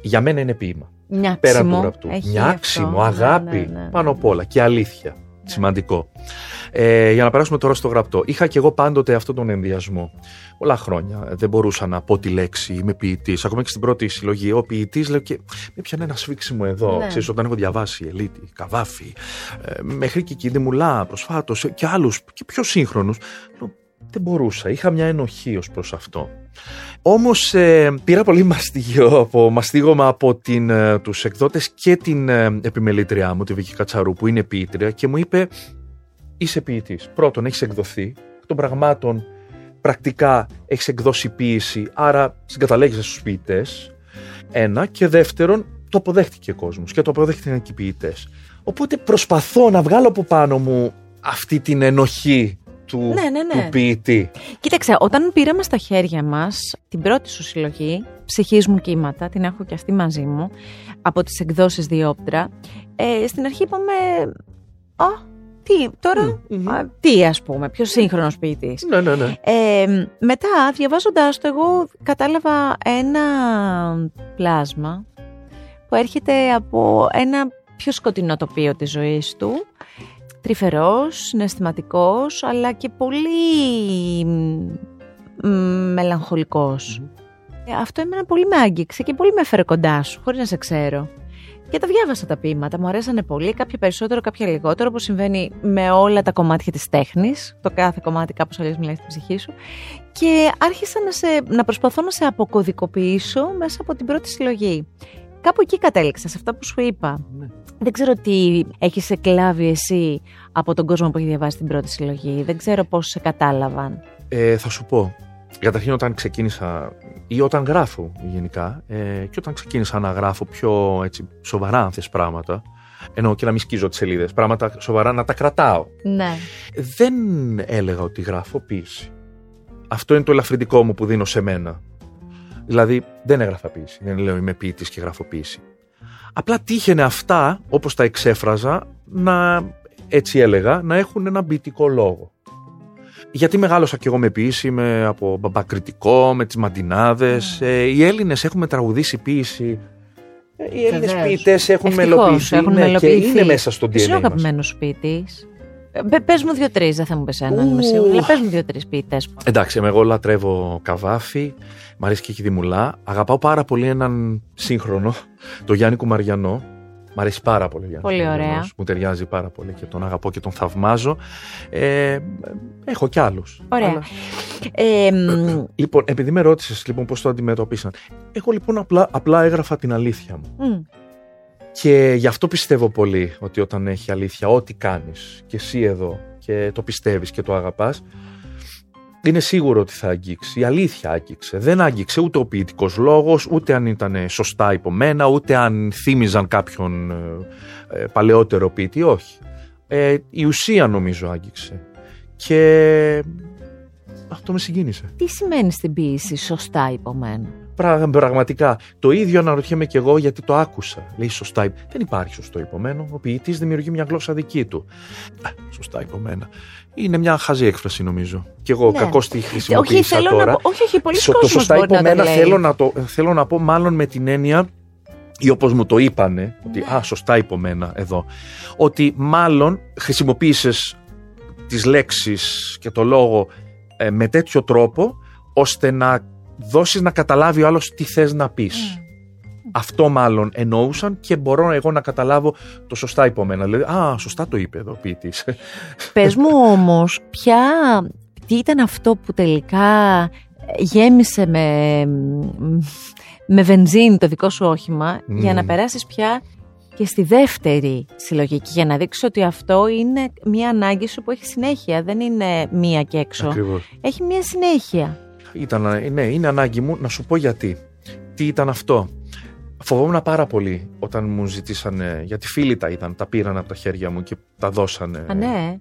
για μένα είναι ποίημα Μοιάξιμο. πέραν του γραπτού. έχει Νιάξιμο, αυτό. αγάπη, Ναι, ναι, ναι. πάνω απ' όλα και αλήθεια. Σημαντικό. Ε, για να περάσουμε τώρα στο γραπτό. Είχα και εγώ πάντοτε αυτόν τον ενδιασμό. Πολλά χρόνια. Δεν μπορούσα να πω τη λέξη, είμαι ποιητής. Ακόμα και στην πρώτη συλλογή. Ο ποιητής λέω και με πιανε ένα σφίξιμο εδώ. Ναι. Ξέρεις, όταν έχω διαβάσει Ελίτη, Καβάφη, ε, μέχρι και Κίνδη Μουλά προσφάτως και άλλους και πιο σύγχρονους. Δεν μπορούσα. Είχα μια ενοχή ως προς αυτό. Όμως πήρα πολύ μαστίγιο από, μαστίγωμα από την, ε, τους εκδότες και την ε, επιμελήτριά μου, τη Βίκη Κατσαρού, που είναι ποιήτρια και μου είπε είσαι ποιητής. Πρώτον, έχεις εκδοθεί. Εκ των πραγμάτων, πρακτικά έχεις εκδώσει ποίηση, άρα συγκαταλέγεσαι στους ποιητές. Ένα. Και δεύτερον, το αποδέχτηκε ο κόσμος και το αποδέχτηκαν και οι ποιητές. Οπότε προσπαθώ να βγάλω από πάνω μου αυτή την ενοχή του, Ναι, ναι, ναι. του ποιητή. Κοίταξε, όταν πήραμε στα χέρια μας την πρώτη σου συλλογή, ψυχής μου κύματα, την έχω και αυτή μαζί μου, από τις εκδόσεις Διόπτρα, ε, στην αρχή είπαμε, α, τι, τώρα, Μμμ. α, τι ας πούμε, πιο σύγχρονος ποιητής. Ναι, ναι, ναι. Ε, μετά, διαβάζοντάς το, εγώ κατάλαβα ένα πλάσμα που έρχεται από ένα πιο σκοτεινό τοπίο της ζωής του, τρυφερός, συναισθηματικός, αλλά και πολύ μ, μελαγχολικός. Ε, αυτό εμένα πολύ με άγγιξε και πολύ με έφερε κοντά σου, χωρίς να σε ξέρω. Και τα διάβασα τα ποίηματα, μου αρέσανε πολύ, κάποια περισσότερο, κάποια λιγότερο, όπως συμβαίνει με όλα τα κομμάτια της τέχνης. Το κάθε κομμάτι κάπως αλλιώς μιλάει στην ψυχή σου. Και άρχισα να, σε, να προσπαθώ να σε αποκωδικοποιήσω μέσα από την πρώτη συλλογή. Κάπου εκεί κατέληξα, σε αυτά που σου είπα. Ναι. Δεν ξέρω τι έχεις εκλάβει εσύ από τον κόσμο που έχει διαβάσει την πρώτη συλλογή. Δεν ξέρω πώς σε κατάλαβαν. Ε, θα σου πω. Καταρχήν όταν ξεκίνησα ή όταν γράφω γενικά ε, και όταν ξεκίνησα να γράφω πιο έτσι, σοβαρά αν θες πράγματα εννοώ και να μην σκίζω τις σελίδες, πράγματα σοβαρά να τα κρατάω. Ναι. Δεν έλεγα ότι γράφω ποίηση. Αυτό είναι το ελαφρυντικό μου που δίνω σε μένα. Δηλαδή δεν έγραφα ποίηση, δεν λέω είμαι ποιητής και γράφω ποίηση. Απλά τύχαινε αυτά όπως τα εξέφραζα να έτσι έλεγα να έχουν ένα ποιητικό λόγο. Γιατί μεγάλωσα κι εγώ με ποίηση, με από μπαμπακριτικό, με τις μαντινάδες. Ναι. Ε, οι Έλληνες έχουμε τραγουδήσει ποίηση. Ε, Οι Έλληνες Βεβαίως. ποιητές έχουν Ευτυχώς, μελοποιηθεί, έχουν ναι, και μελοποιηθεί. είναι μέσα στο Ποιος είναι ο DNA μας. Αγαπημένο σου ποιητή. Πες μου δύο-τρεις, δεν θα μου πεις έναν, είμαι Ου. σίγουρη. Αλλά πες μου δύο-τρεις ποιητές. Εντάξει, εγώ λατρεύω καβάφι, μ' αρέσει και η Κιδημουλά. Αγαπάω πάρα πολύ έναν σύγχρονο, τον Γιάννη Κουμαριανό. Μ' αρέσει πάρα πολύ ο Γιάννης Πολύ ωραία. Κουμαριανός. Μου ταιριάζει πάρα πολύ και τον αγαπώ και τον θαυμάζω. Ε, έχω κι άλλους. Ωραία. Αλλά- Ε, μ, [CLEARS THROAT] Λοιπόν, επειδή με ρώτησες λοιπόν πώς το αντιμετωπίσαν. Εγώ λοιπόν απλά, απλά έγραφα την αλήθεια μου. μ, Και γι' αυτό πιστεύω πολύ ότι όταν έχει αλήθεια, ό,τι κάνεις και εσύ εδώ και το πιστεύεις και το αγαπάς, είναι σίγουρο ότι θα αγγίξει. Η αλήθεια άγγιξε. Δεν άγγιξε ούτε ο ποιητικός λόγος, ούτε αν ήταν σωστά υπομένα, ούτε αν θύμιζαν κάποιον ε, παλαιότερο ποιητή. Όχι. Ε, η ουσία νομίζω άγγιξε. Και αυτό με συγκίνησε. Τι σημαίνει στην ποιήση σωστά υπομένα. Πραγματικά. Το ίδιο αναρωτιέμαι και εγώ γιατί το άκουσα. Λέει σωστά. Δεν υπάρχει σωστό υπομένο. Ο ποιητής δημιουργεί μια γλώσσα δική του. σωστά υπομένα. Είναι μια χαζή έκφραση νομίζω. Και εγώ ναι. κακώ τη χρησιμοποίησα όχι, τώρα. Να πω, όχι, όχι, πολύ Το σωστά υπομένα να θέλω, να το, θέλω να πω μάλλον με την έννοια ή όπως μου το είπανε, ότι ναι. α, σωστά υπομένα εδώ, ότι μάλλον χρησιμοποίησες τις λέξεις και το λόγο ε, με τέτοιο τρόπο, ώστε να δώσεις να καταλάβει ο άλλος τι θες να πεις. Mm. Αυτό μάλλον εννοούσαν και μπορώ εγώ να καταλάβω το σωστά υπομένα. Δηλαδή, α, σωστά το είπε εδώ ο ποιητής. Πες μου όμως, ποια, τι ήταν αυτό που τελικά γέμισε με, με βενζίνη το δικό σου όχημα για να περάσεις πια και στη δεύτερη συλλογική για να δείξεις ότι αυτό είναι μια ανάγκη σου που έχει συνέχεια, δεν είναι μία και έξω. Ακριβώς. Έχει μια συνέχεια. Ήταν, ναι, είναι ανάγκη μου να σου πω γιατί. Τι ήταν αυτό. Φοβόμουν πάρα πολύ όταν μου ζητήσανε, γιατί φίλοι τα είδαν, τα πήραν από τα χέρια μου και τα δώσανε. Α, ναι.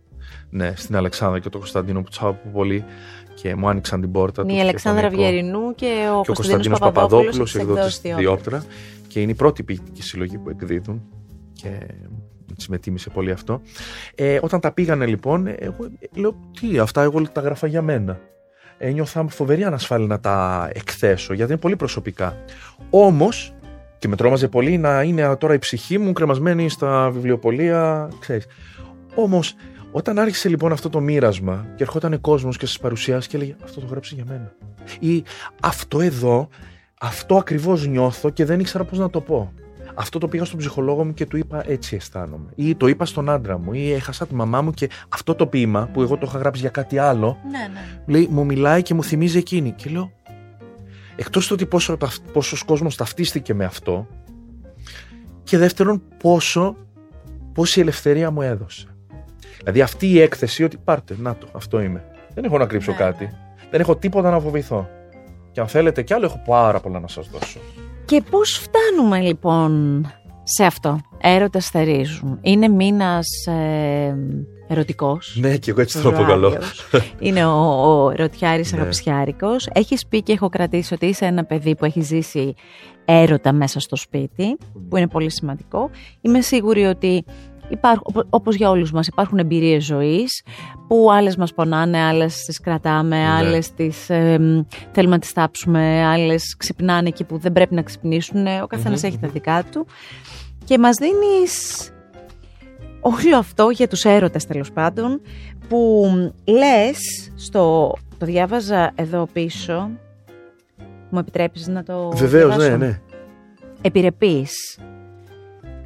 Ναι, στην Αλεξάνδρα και τον Κωνσταντίνο που τους πολύ και μου άνοιξαν την πόρτα. Είναι η Αλεξάνδρα Βιερινού και ο, και ο Κωνσταντίνος Παπαδόπουλος, εκδότη Διόπτρα. Και είναι η πρώτη ποιητική συλλογή που εκδίδουν. Και με τίμησε πολύ αυτό. Ε, όταν τα πήγανε λοιπόν, εγώ λέω τι, αυτά εγώ τα γράφα για μένα. Ένιωθα φοβερή ανασφάλεια να τα εκθέσω, γιατί είναι πολύ προσωπικά. Όμως, και με τρόμαζε πολύ να είναι τώρα η ψυχή μου κρεμασμένη στα βιβλιοπολία, ξέρεις. Όμως, όταν άρχισε λοιπόν αυτό το μοίρασμα και ερχόταν κόσμος και σα παρουσιάσεις και έλεγε Αυτό το γράψει για μένα. Ή αυτό εδώ, αυτό ακριβώς νιώθω και δεν ήξερα πώς να το πω. Αυτό το πήγα στον ψυχολόγο μου και του είπα έτσι αισθάνομαι. Ή το είπα στον άντρα μου. Ή έχασα τη μαμά μου και αυτό το ποίημα που εγώ το είχα γράψει για κάτι άλλο. Ναι, ναι. Λέει, μου μιλάει και μου θυμίζει εκείνη. Και λέω, εκτός το ότι πόσο, πόσος κόσμος ταυτίστηκε με αυτό και δεύτερον πόσο, πόση ελευθερία μου έδωσε. Δηλαδή αυτή η έκθεση ότι πάρτε, να το, αυτό είμαι. Δεν έχω να κρύψω ναι, κάτι. Ναι. Δεν έχω τίποτα να φοβηθώ. Και αν θέλετε κι άλλο, έχω πάρα πολλά να σας δώσω. Και πώς φτάνουμε λοιπόν σε αυτό; Έρωτες θερίζουν. Είναι μήνας ε, ερωτικός. Ναι, και εγώ έτσι το αποκαλώ. Είναι ο, ο ερωτιάρης ναι. αγαπησιάρικος. Έχεις πει και έχω κρατήσει ότι είσαι ένα παιδί που έχει ζήσει έρωτα μέσα στο σπίτι, που είναι πολύ σημαντικό. Είμαι σίγουρη ότι Υπάρχουν, όπως για όλους μας υπάρχουν εμπειρίες ζωής που άλλες μας πονάνε, άλλες τις κρατάμε, ναι. άλλες τις θέλουμε να τις τάψουμε, άλλες ξυπνάνε εκεί που δεν πρέπει να ξυπνήσουν. Ο καθενας έχει τα δικά του. Και μας δίνεις όλο αυτό για τους έρωτες τέλος πάντων που λες στο... Το διάβαζα εδώ πίσω. Μου επιτρέπεις να το Βεβαίως, ναι, ναι. Επιρρεπείς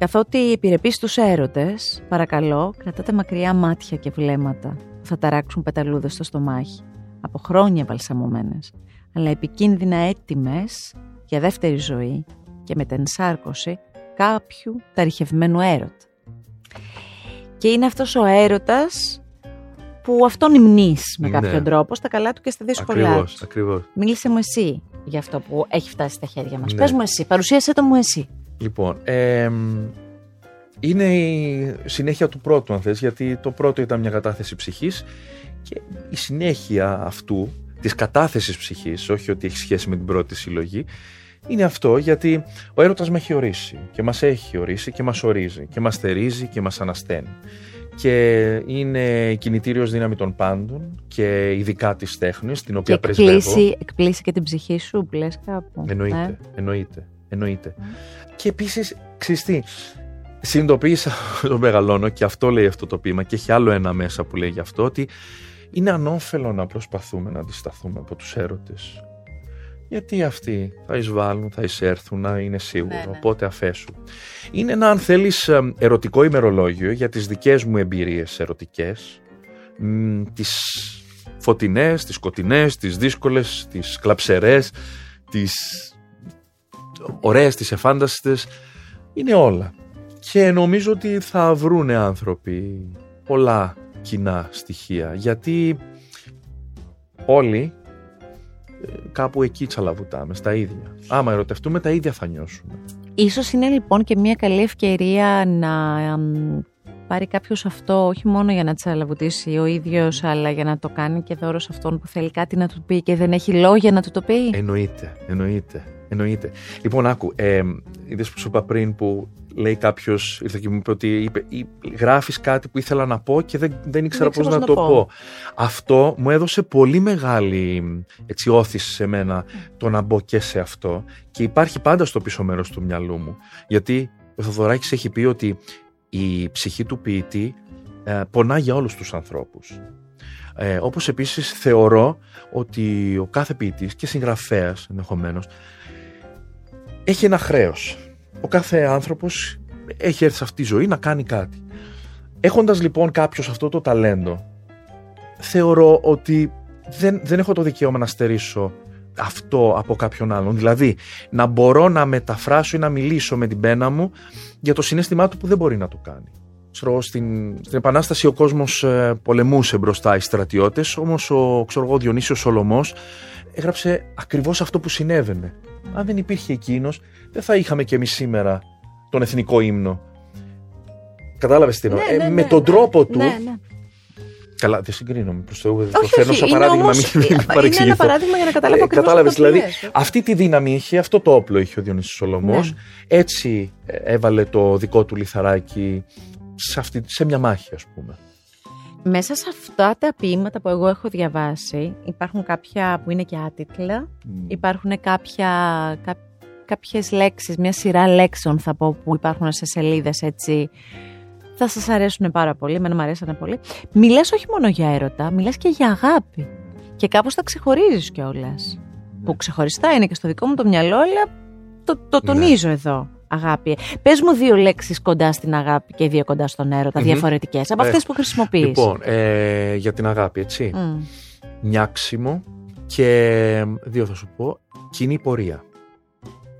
Καθότι επιρρεπείς τους έρωτες, παρακαλώ, κρατάτε μακριά μάτια και βλέμματα που θα ταράξουν πεταλούδες στο στομάχι, από χρόνια βαλσαμωμένες, αλλά επικίνδυνα έτοιμες για δεύτερη ζωή και με την ενσάρκωση κάποιου ταριχευμένου έρωτα. Και είναι αυτός ο έρωτας που αυτόν υμνείς με κάποιον ναι. τρόπο στα καλά του και στα δύσκολά ακριβώς, του. Ακριβώς. Μίλησε μου εσύ για αυτό που έχει φτάσει στα χέρια μας. Ναι. Πες μου εσύ, παρουσίασε το μου εσύ. Λοιπόν, είναι η συνέχεια του πρώτου αν θες, γιατί το πρώτο ήταν μια κατάθεση ψυχής και η συνέχεια αυτού, της κατάθεσης ψυχής, όχι ότι έχει σχέση με την πρώτη συλλογή, είναι αυτό γιατί ο έρωτας με έχει ορίσει και μας έχει ορίσει και μας ορίζει και μας θερίζει και μας ανασταίνει και είναι κινητήριος δύναμη των πάντων και ειδικά της τέχνης την οποία και πρεσβεύω. Εκπλήσει και την ψυχή σου που λες κάπου. Εννοείται, ε; εννοείται, εννοείται. Και επίσης, ξυστή, συνειδητοποίησα [LAUGHS] το μεγαλώνω και αυτό λέει αυτό το ποίημα και έχει άλλο ένα μέσα που λέει γι' αυτό ότι είναι ανώφελο να προσπαθούμε να αντισταθούμε από τους έρωτες γιατί αυτοί θα εισβάλλουν, θα εισέρθουν, να είναι σίγουρο, ναι, ναι. οπότε αφέσου. Είναι ένα αν θέλεις ερωτικό ημερολόγιο για τις δικές μου εμπειρίες ερωτικές, τις φωτεινές, τις σκοτεινές, τις δύσκολες, τις κλαψερές, τις ωραίες, τις εφάνταστες, είναι όλα. Και νομίζω ότι θα βρούνε άνθρωποι πολλά κοινά στοιχεία, γιατί όλοι ε, κάπου εκεί τσαλαβουτάμε, στα ίδια. Άμα ερωτευτούμε, τα ίδια θα νιώσουμε. Ίσως είναι λοιπόν και μια καλή ευκαιρία να πάρει κάποιος αυτό όχι μόνο για να τσαλαβουτήσει ο ίδιος αλλά για να το κάνει και δώρο σε αυτόν που θέλει κάτι να του πει και δεν έχει λόγια να του το πει; Εννοείται, εννοείται. Εννοείται. Λοιπόν, άκου, ε, είδες που σου είπα πριν που λέει κάποιος, ήρθε και μου είπε ότι είπε, γράφεις κάτι που ήθελα να πω και δεν, δεν ήξερα πώς να, το πω. Αυτό μου έδωσε πολύ μεγάλη έτσι, όθηση σε μένα το να μπω και σε αυτό και υπάρχει πάντα στο πίσω μέρος του μυαλού μου. Γιατί ο Θοδωράκης έχει πει ότι η ψυχή του ποιητή ε, πονά για όλους τους ανθρώπους. Ε, όπως επίσης θεωρώ ότι ο κάθε ποιητής και συγγραφέας ενδεχομένως έχει ένα χρέος. Ο κάθε άνθρωπος έχει έρθει σε αυτή τη ζωή να κάνει κάτι. Έχοντας λοιπόν κάποιος αυτό το ταλέντο, θεωρώ ότι δεν, δεν έχω το δικαίωμα να στερήσω αυτό από κάποιον άλλον. Δηλαδή, να μπορώ να μεταφράσω ή να μιλήσω με την πένα μου για το συνέστημά του που δεν μπορεί να το κάνει. Ξέρω, στην, στην Επανάσταση ο κόσμος ε, πολεμούσε μπροστά οι στρατιώτες, όμως ο ξέρω εγώ, Διονύσιος Σολομός έγραψε ακριβώς αυτό που συνέβαινε. Αν δεν υπήρχε εκείνος, δεν θα είχαμε κι εμείς σήμερα τον εθνικό ύμνο. Κατάλαβες τι εννοώ; Ναι, ναι, ε, ναι, με τον ναι, τρόπο του ναι, ναι. Καλά, δεν συγκρίνομαι προ Θεού. Όχι, το φέρνω όχι, σαν είναι παράδειγμα, όμως- μην, μην είναι παρεξηγηθώ. ένα παράδειγμα για να καταλάβω Ε, ακριβώς κατάλαβες, αυτό που δηλαδή, λες. αυτή τη δύναμη είχε, αυτό το όπλο είχε ο Διονύσης Σολομός. Ναι. Έτσι ε, έβαλε το δικό του λιθαράκι σε, αυτή, σε μια μάχη, ας πούμε. Μέσα σε αυτά τα ποίηματα που εγώ έχω διαβάσει υπάρχουν κάποια που είναι και άτιτλα, υπάρχουν κάποια, κά, κάποιες λέξεις, μια σειρά λέξεων θα πω που υπάρχουν σε σελίδες έτσι θα σας αρέσουν πάρα πολύ, εμένα μου αρέσανε πολύ. Μιλάς όχι μόνο για έρωτα, μιλάς και για αγάπη και κάπως τα ξεχωρίζεις κιόλας. Που ξεχωριστά είναι και στο δικό μου το μυαλό, αλλά το, το Ναι. τονίζω εδώ. Αγάπη. Πες μου δύο λέξεις κοντά στην αγάπη και δύο κοντά στον έρωτα, Μμμ. διαφορετικές, από Ε, αυτές που χρησιμοποιείς. Λοιπόν, ε, για την αγάπη, έτσι. Μμ. Νιάξιμο και δύο θα σου πω, κοινή πορεία.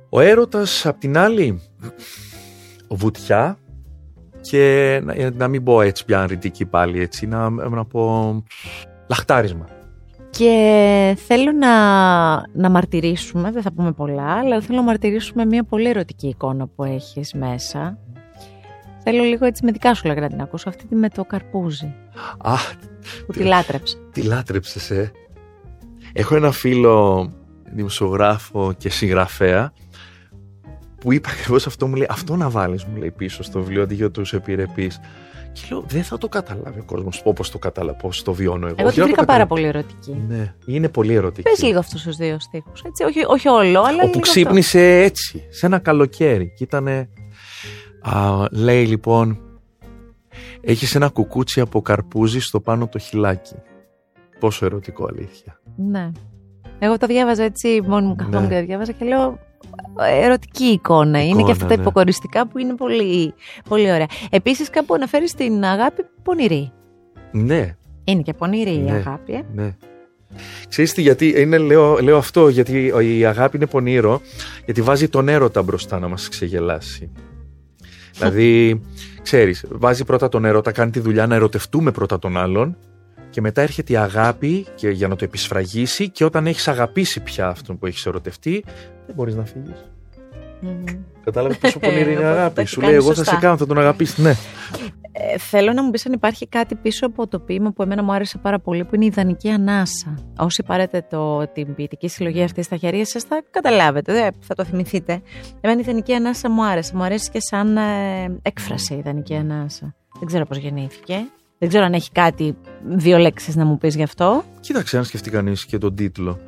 Ο έρωτας απ' την άλλη, βουτιά και να, να μην πω έτσι πια αρνητική πάλι έτσι, να, να πω λαχτάρισμα. Και θέλω να, να μαρτυρήσουμε, δεν θα πούμε πολλά, αλλά θέλω να μαρτυρήσουμε μια πολύ ερωτική εικόνα που έχεις μέσα. Θέλω λίγο έτσι με δικά σου λόγια να την ακούσω, αυτή τη με το καρπούζι Α, που τη λάτρεψε. τι λάτρεψες ε. Έχω ένα φίλο δημοσιογράφο και συγγραφέα που είπε ακριβώς αυτό μου λέει αυτό να βάλεις μου λέει πίσω στο βιβλίο αντί για τους επιρρεπείς και λέω δεν θα το καταλάβει ο κόσμος όπως το κατάλαβα, πώς το βιώνω εγώ. Εγώ τη Για να το βρήκα πάρα καταλάβει. πολύ ερωτική. Ναι, είναι πολύ ερωτική. Πες λίγο αυτούς τους δύο στίχους, έτσι, όχι, όχι όλο, αλλά λίγο Όπου αυτό. ξύπνησε έτσι, σε ένα καλοκαίρι. Και ήτανε. Α, λέει λοιπόν. Έχεις ένα κουκούτσι από καρπούζι στο πάνω το χιλάκι. Πόσο ερωτικό αλήθεια. Ναι. Εγώ το διάβαζα έτσι, μόνη μου καθόμουν Ναι. και το διάβαζα και λέω ερωτική εικόνα. είναι Εικόνα, και αυτά τα ναι. υποκοριστικά που είναι πολύ, πολύ ωραία. Επίσης κάπου αναφέρεις την αγάπη πονηρή. Ναι, Είναι και πονηρή η Ναι. αγάπη, ε. ναι. Ξέρεις τι, γιατί είναι, λέω, λέω αυτό, γιατί η αγάπη είναι πονήρο, γιατί βάζει τον έρωτα μπροστά να μας ξεγελάσει. δηλαδή, ξέρεις, βάζει πρώτα τον έρωτα, κάνει τη δουλειά να ερωτευτούμε πρώτα τον άλλον και μετά έρχεται η αγάπη και, για να το επισφραγίσει και όταν έχεις αγαπήσει πια αυτόν που έχεις ερωτευτεί, δεν μπορείς να φύγεις. Μμμ. Κατάλαβες πόσο πονηρή είναι η Οπότε το αγάπη. έχει Σου κάνει λέει, Εγώ θα σωστά. σε κάνω, θα τον αγαπήσεις. Ναι. Ε, θέλω να μου πεις αν υπάρχει κάτι πίσω από το ποίημα που εμένα μου άρεσε πάρα πολύ, που είναι η ιδανική ανάσα. Όσοι πάρετε το, την ποιητική συλλογή αυτή στα χέρια σας θα καταλάβετε, δε, θα το θυμηθείτε. Εμένα η ιδανική ανάσα μου άρεσε. Μου αρέσει και σαν ε, έκφραση η ιδανική ανάσα. Δεν ξέρω πώς γεννήθηκε. Δεν ξέρω αν έχει κάτι, δύο λέξεις να μου πεις γι' αυτό. Κοίταξε, αν σκεφτεί κανείς και τον τίτλο.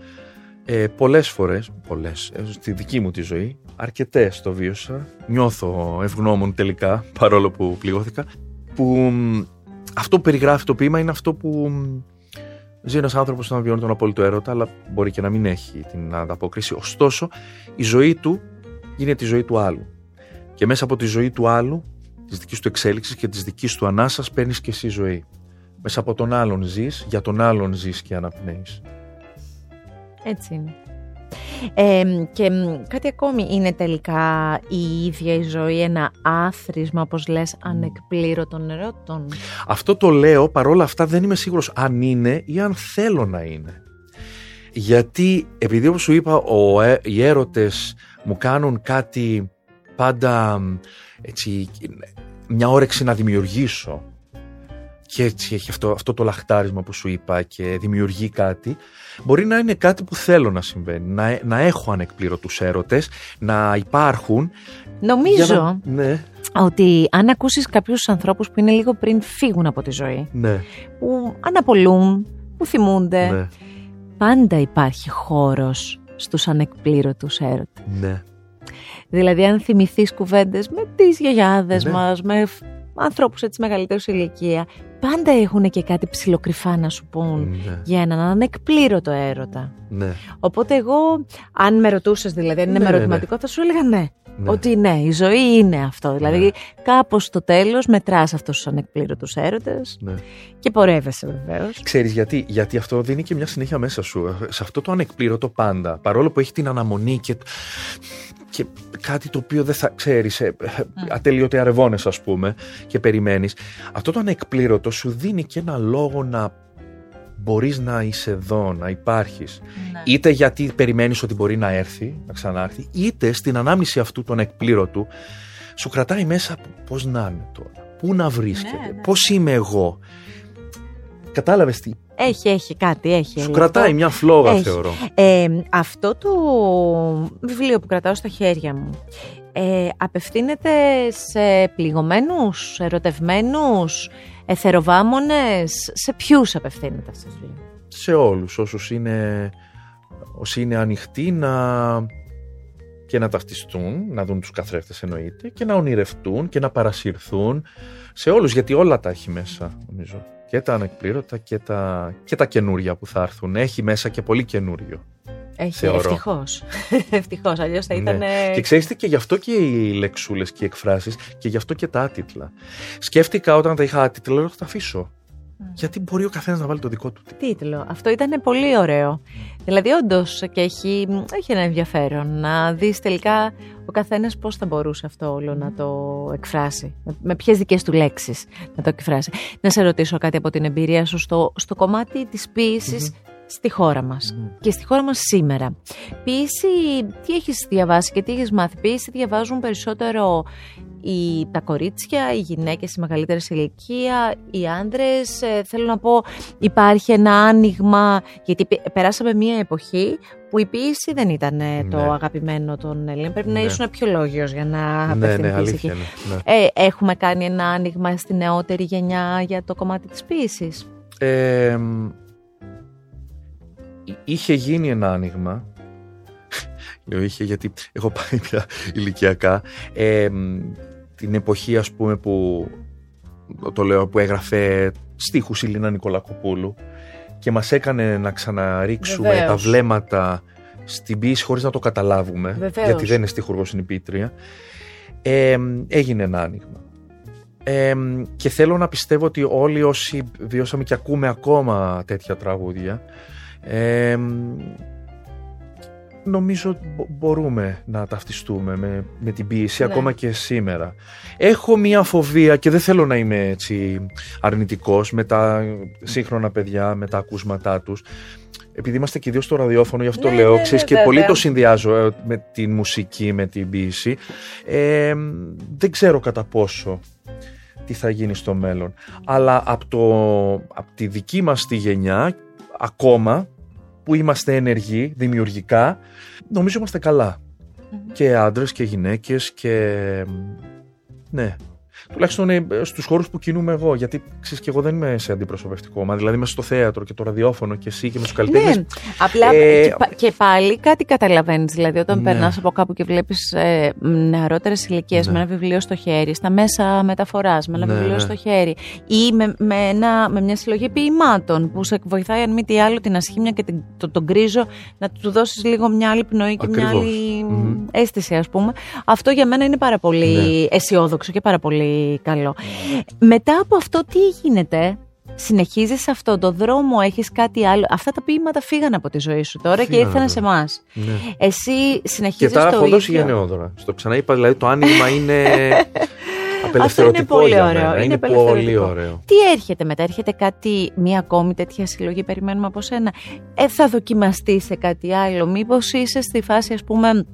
Ε, πολλές φορές, πολλές, στη δική μου τη ζωή, αρκετές το βίωσα. Νιώθω ευγνώμων τελικά, [LAUGHS] παρόλο που πληγώθηκα. Που μ, αυτό που περιγράφει το ποίημα είναι αυτό που μ, ζει ένας άνθρωπος να βιώνει τον απόλυτο έρωτα, αλλά μπορεί και να μην έχει την ανταπόκριση. Ωστόσο, η ζωή του γίνεται η ζωή του άλλου. Και μέσα από τη ζωή του άλλου, της δικής του εξέλιξης και της δικής του ανάσας, παίρνεις και εσύ ζωή. Μέσα από τον άλλον ζεις, για τον άλλον ζεις και αναπνέεις. Έτσι είναι. Ε, και μ, κάτι ακόμη είναι τελικά η ίδια η ζωή ένα άθροισμα, όπως λες, ανεκπλήρωτων ερώτων. Αυτό το λέω, παρόλα αυτά δεν είμαι σίγουρος αν είναι ή αν θέλω να είναι. γιατί επειδή όπως σου είπα ο, ε, οι έρωτες μου κάνουν κάτι πάντα έτσι, μια όρεξη να δημιουργήσω και έτσι έχει αυτό, αυτό το λαχτάρισμα που σου είπα και δημιουργεί κάτι μπορεί να είναι κάτι που θέλω να συμβαίνει να, να έχω ανεκπλήρωτους έρωτες να υπάρχουν Νομίζω ναι, ότι αν ακούσεις κάποιους ανθρώπους που είναι λίγο πριν φύγουν από τη ζωή ναι, που αναπολούν, που θυμούνται ναι, πάντα υπάρχει χώρος στους ανεκπλήρωτους έρωτες. ναι. Δηλαδή αν θυμηθείς κουβέντες με τις γιαγιάδες Ναι. μας, με φ- ανθρώπους έτσι μεγαλύτερου σε ηλικία, πάντα έχουν και κάτι ψιλοκρυφά να σου πούν ναι, για έναν ανεκπλήρωτο έρωτα. ναι, Οπότε εγώ, αν με ρωτούσες δηλαδή, αν είναι Ναι, με ναι, ερωτηματικό, θα σου έλεγα ναι. Ναι. Ότι ναι, η ζωή είναι αυτό. Δηλαδή, Ναι. κάπως στο τέλος μετράς αυτούς τους ανεκπλήρωτους έρωτες ναι. και πορεύεσαι βεβαίως. Ξέρεις γιατί, γιατί αυτό δίνει και μια συνέχεια μέσα σου. Σε αυτό το ανεκπλήρωτο πάντα, παρόλο που έχει την αναμονή και, και κάτι το οποίο δεν θα ξέρεις, ε, ε, ατελείωτε αρεβώνες ας πούμε και περιμένεις, αυτό το ανεκπλήρωτο σου δίνει και ένα λόγο να μπορείς να είσαι εδώ, να υπάρχεις. Ναι. Είτε γιατί περιμένεις ότι μπορεί να έρθει, να ξανάρθει, είτε στην ανάμνηση αυτού των εκπλήρωτου σου κρατάει μέσα πώς να είμαι τώρα, πού να βρίσκεται, Ναι, ναι. πώς είμαι εγώ. Κατάλαβες τι, Έχει, έχει κάτι, έχει. σου όλο κρατάει αυτό. μια φλόγα Έχει. θεωρώ. Ε, αυτό το βιβλίο που κρατάω στα χέρια μου ε, απευθύνεται σε πληγωμένους, σε ερωτευμένους, εθεροβάμονες. Σε ποιους απευθύνεται αυτός το βιβλίο. Σε όλους όσους είναι, όσοι είναι ανοιχτοί να και να ταυτιστούν, να δουν τους καθρέφτες εννοείται και να ονειρευτούν και να παρασυρθούν σε όλους γιατί όλα τα έχει μέσα νομίζω. Και τα ανεκπλήρωτα και τα, και τα καινούρια που θα έρθουν. Έχει μέσα και πολύ καινούριο. Έχει, Θεωρώ. ευτυχώς. [LAUGHS] ευτυχώς, αλλιώς θα Ναι. ήταν... Και ξέρεις τι, και γι' αυτό και οι λεξούλες και οι εκφράσεις και γι' αυτό και τα άτιτλα. Σκέφτηκα όταν τα είχα άτιτλα, λέω θα τα αφήσω. Γιατί μπορεί ο καθένας να βάλει το δικό του τίτλο; Αυτό ήταν πολύ ωραίο. Δηλαδή, όντως και έχει, έχει ένα ενδιαφέρον να δεις τελικά ο καθένας πώς θα μπορούσε αυτό όλο να το εκφράσει. Με, με ποιες δικές του λέξεις να το εκφράσει. Να σε ρωτήσω κάτι από την εμπειρία σου στο, στο κομμάτι της ποιηση στη χώρα μας και στη χώρα μας σήμερα. Ποίηση, τι έχεις διαβάσει και τι έχεις μάθει; Ποίηση διαβάζουν περισσότερο οι, τα κορίτσια, οι γυναίκες οι μεγαλύτερες σε ηλικία, οι άντρες; Ε, θέλω να πω υπάρχει ένα άνοιγμα, γιατί πε- περάσαμε μια εποχή που η ποίηση δεν ήταν ε, το Ναι. αγαπημένο των Ελλήνων. Πρέπει να Ναι. ήσουν πιο λόγιος για να Ναι, απευθυνθείς ναι, αλήθεια εκεί. είναι. Ναι. Ε, έχουμε κάνει ένα άνοιγμα στη νεότερη γενιά για το κομμάτι της ποίησης. Ε, μ, είχε γίνει ένα άνοιγμα. Λέω είχε γιατί έχω πάει πια ηλικιακά. Ε, μ, την εποχή ας πούμε που το λέω που έγραφε στίχους η Λίνα Νικολακοπούλου και μας έκανε να ξαναρίξουμε Βεβαίως. τα βλέμματα στην ποίηση χωρίς να το καταλάβουμε Βεβαίως. γιατί δεν είναι στίχουργος είναι η πίτρια ε, μ, έγινε ένα άνοιγμα ε, μ, και θέλω να πιστεύω ότι όλοι όσοι βιώσαμε και ακούμε ακόμα τέτοια τραγούδια ε, μ, νομίζω ότι μπο- μπορούμε να ταυτιστούμε με, με την ποίηση Ναι. ακόμα και σήμερα. Έχω μία φοβία και δεν θέλω να είμαι έτσι αρνητικός με τα σύγχρονα παιδιά, με τα ακούσματά τους. Επειδή είμαστε και δύο στο ραδιόφωνο, γι' αυτό Ναι, λέω, ναι, ξέρεις, ναι, και βέβαια. πολύ το συνδυάζω ε, με τη μουσική, με την ποίηση. Ε, δεν ξέρω κατά πόσο τι θα γίνει στο μέλλον. Αλλά από, το, από τη δική μας τη γενιά, ακόμα, που είμαστε ενεργοί, δημιουργικά, νομίζω είμαστε καλά. Και άντρες και γυναίκες και... Ναι. Τουλάχιστον ε, στους χώρους που κινούμαι εγώ, γιατί ξέρεις και εγώ δεν είμαι σε αντιπροσωπευτικό μα, δηλαδή είμαι στο θέατρο και το ραδιόφωνο και εσύ και με τους καλλιτέχνες. Ναι, απλά Ε, και, πα- και πάλι κάτι καταλαβαίνεις, δηλαδή όταν Ναι. περνάς από κάπου και βλέπεις ε, νεαρότερες ηλικίες Ναι. με ένα βιβλίο στο χέρι, στα μέσα μεταφοράς, με ένα Ναι, βιβλίο ναι. στο χέρι ή με, με, ένα, με μια συλλογή ποιημάτων που σε βοηθάει αν μη τι άλλο την ασχήμια και την, το, τον γκρίζο να του δώσεις λίγο μια άλλη πνοή και μια Ακριβώς. άλλη Μμμ. αίσθηση ας πούμε. Αυτό για μένα είναι πάρα πολύ Ναι. αισιόδοξο και πάρα πολύ καλό. Μετά από αυτό τι γίνεται, συνεχίζεις αυτό το δρόμο, έχεις κάτι άλλο; Αυτά τα ποίηματα φύγαν από τη ζωή σου τώρα και Φύγανε ήρθαν από σε εδώ. εμάς. Ναι. Εσύ Και συνεχίζεις τα το έχω δώσει ίδιο. γενναιόδωρα. Στο ξαναείπα, δηλαδή το άνοιγμα [LAUGHS] είναι Απελευθερωτικό πολύ για ωραίο. μένα. Είναι Είναι απελευθερωτικό. πολύ ωραίο. Τι έρχεται μετά, έρχεται κάτι, μία ακόμη τέτοια συλλογή περιμένουμε από σένα; Ε, θα δοκιμαστεί σε κάτι άλλο. Μήπως είσαι στη φάση, ας πούμε,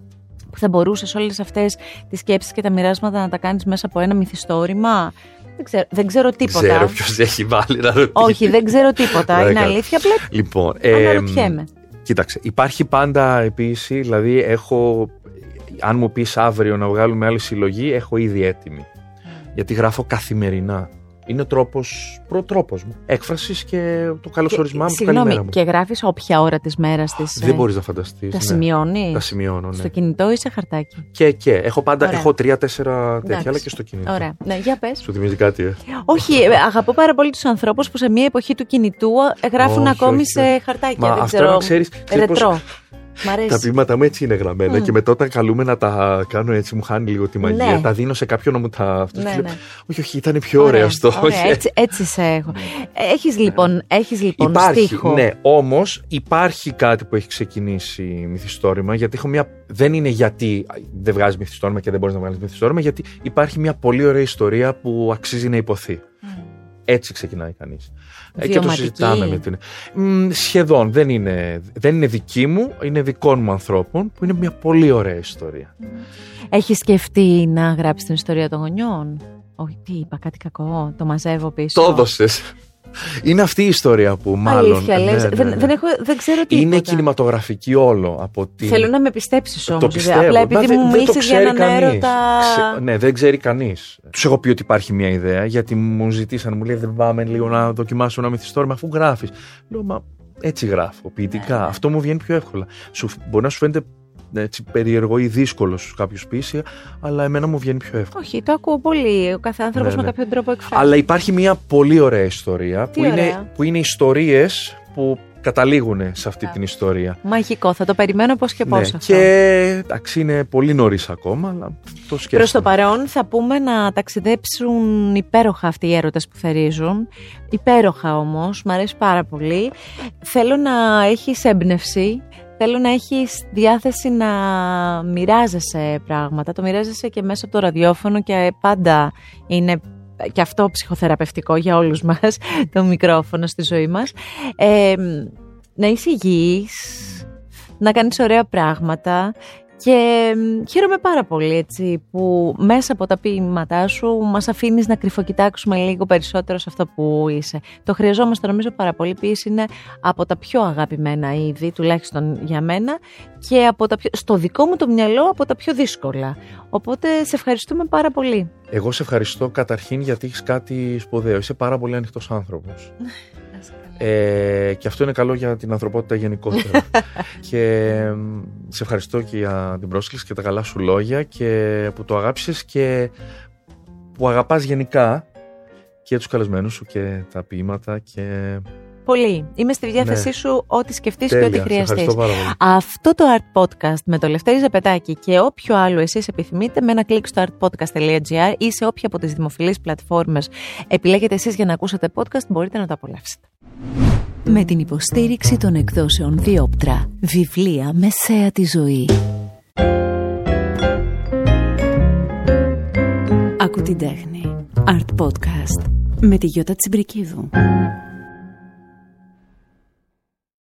που θα μπορούσες όλες αυτές τις σκέψεις και τα μοιράσματα να τα κάνεις μέσα από ένα μυθιστόρημα. Δεν ξέρω, δεν ξέρω τίποτα. Ξέρω ποιος έχει βάλει να ρωτήσει. Όχι, δεν ξέρω τίποτα. Δεν Είναι κάνω. αλήθεια. Απλά Λοιπόν, ε, αναρωτιέμαι. Κοίταξε, υπάρχει πάντα επίση, δηλαδή έχω, αν μου πεις αύριο να βγάλουμε άλλη συλλογή, έχω ήδη έτοιμη. Γιατί γράφω καθημερινά. Είναι τρόπος, προτρόπος μου. Έκφρασης και το καλωσορισμά μου, το καλημέρα Συγγνώμη, μου. και γράφεις όποια ώρα της μέρας της. Δεν μπορείς να φανταστείς. Τα ναι. σημειώνεις; Τα σημειώνω, ναι. Στο κινητό ή σε χαρτάκι; Και, και. Έχω πάντα, Ωραία. έχω τρία-τέσσερα τέτοια, Εντάξει. αλλά και στο κινητό. Ωραία. Ναι, για πες. Σου θυμίζει κάτι, ε; Όχι, ε, αγαπώ πάρα πολύ τους ανθρώπους που σε μια εποχή του κινητού ε, γράφουν Όχι, ακόμη όχι, σε όχι. χαρτάκια. Μα δεν αυτό ξέρω. να ξέρεις, ξέρεις πώς- Ρετρό. Μ' Τα αρέσει. ποίηματα μου έτσι είναι γραμμένα Μμ. και μετά όταν καλούμε να τα κάνω έτσι μου χάνει λίγο τη μαγεία. Ναι. Τα δίνω σε κάποιον να μου τα... αυτός Ναι, και λέω, ναι. Όχι, όχι, ήταν πιο ωραίο αυτό. ωραία, όχι. έτσι, έτσι σε έχω. Έχεις λοιπόν, έχεις λοιπόν υπάρχει, στίχο. ναι, όμως υπάρχει κάτι που έχει ξεκινήσει μυθιστόρημα. Γιατί έχω μια. Δεν είναι γιατί δεν βγάζει μυθιστόρημα και δεν μπορείς να βγάλεις μυθιστόρημα, γιατί υπάρχει μια πολύ ωραία ιστορία που αξίζει να υποθεί. Έτσι ξεκινάει κανείς. Και το Βιωματική. συζητάμε με την. Μ, σχεδόν. Δεν είναι, δεν είναι δική μου, είναι δικών μου ανθρώπων, που είναι μια πολύ ωραία ιστορία. Έχεις σκεφτεί να γράψεις την ιστορία των γονιών; Όχι, τι είπα, κάτι κακό. Το μαζεύω πίσω. Το έδωσες. Είναι αυτή η ιστορία που μάλλον. Αλήθεια, ναι, λες. ναι, δεν, ναι. δεν, έχω, δεν ξέρω τίποτα. Είναι κινηματογραφική όλο από την. Θέλω να με πιστέψεις Το όμως. πιστεύω. Απλά Μα επειδή δεν- μου δεν το μίλησες για ξέρει έναν κανείς. έρωτα... Ξε- Ναι, δεν ξέρει κανείς. Τους έχω πει ότι υπάρχει μια ιδέα, γιατί μου ζητήσαν, μου λέει δεν πάμε λίγο να δοκιμάσω ένα μυθιστόρημα αφού γράφεις. Λέω, μα έτσι γράφω, ποιητικά. Ναι, ναι. Αυτό μου βγαίνει πιο εύκολα. Σου, μπορεί να σου φαίνεται έτσι, περίεργο ή δύσκολο στους κάποιους πείσει, αλλά εμένα μου βγαίνει πιο εύκολα. Όχι, το ακούω πολύ. Ο κάθε άνθρωπος Ναι, με ναι. κάποιον τρόπο εκφράζει. Αλλά υπάρχει μια πολύ ωραία ιστορία Τι που είναι, ωραία. που είναι ιστορίες που καταλήγουν σε αυτή την ιστορία. Μαγικό, θα το περιμένω πώς και πώς Ναι, αυτό. και εντάξει είναι πολύ νωρίς ακόμα, αλλά το σκέφτομαι. Προς το παρόν θα πούμε να ταξιδέψουν υπέροχα αυτοί οι έρωτες που θερίζουν. Υπέροχα όμως, μου αρέσει πάρα πολύ. Θέλω να έχεις έμπνευση, θέλω να έχεις διάθεση να μοιράζεσαι πράγματα. Το μοιράζεσαι και μέσα από το ραδιόφωνο και πάντα είναι και αυτό ψυχοθεραπευτικό για όλους [LAUGHS] μας, το μικρόφωνο στη ζωή μας. Ε, να είσαι υγιής, να κάνεις ωραία πράγματα και μ, χαίρομαι πάρα πολύ έτσι που μέσα από τα ποίηματά σου μας αφήνεις να κρυφοκοιτάξουμε λίγο περισσότερο σε αυτό που είσαι. Το χρειαζόμαστε νομίζω πάρα πολύ. Η ποίηση είναι από τα πιο αγαπημένα είδη, τουλάχιστον για μένα, και από τα πιο, στο δικό μου το μυαλό από τα πιο δύσκολα. Οπότε σε ευχαριστούμε πάρα πολύ. Εγώ σε ευχαριστώ καταρχήν γιατί έχεις κάτι σπουδαίο. Είσαι πάρα πολύ ανοιχτός άνθρωπος. [LAUGHS] Ε, και αυτό είναι καλό για την ανθρωπότητα γενικότερα. [LAUGHS] και μ, σε ευχαριστώ και για την πρόσκληση και τα καλά σου λόγια και που το αγάπησες και που αγαπάς γενικά και τους καλεσμένους σου και τα ποίηματα και Πολύ. Είμαι στη διάθεσή Ναι. σου ό,τι σκεφτείς και τέλεια. ό,τι Σε χρειαστείς. ευχαριστώ πάρα πολύ. Αυτό το Art Podcast με το Λευτέρη Ζαπετάκη και όποιο άλλο εσείς επιθυμείτε με ένα κλικ στο artpodcast.gr ή σε όποια από τις δημοφιλείς πλατφόρμες επιλέγετε εσείς για να ακούσετε podcast μπορείτε να το απολαύσετε. Με την υποστήριξη των εκδόσεων Διόπτρα. Βιβλία με θέα τη ζωή. Ακού την τέχνη. Art Podcast. Με τη Γιώτα Τσιμπρικίδου.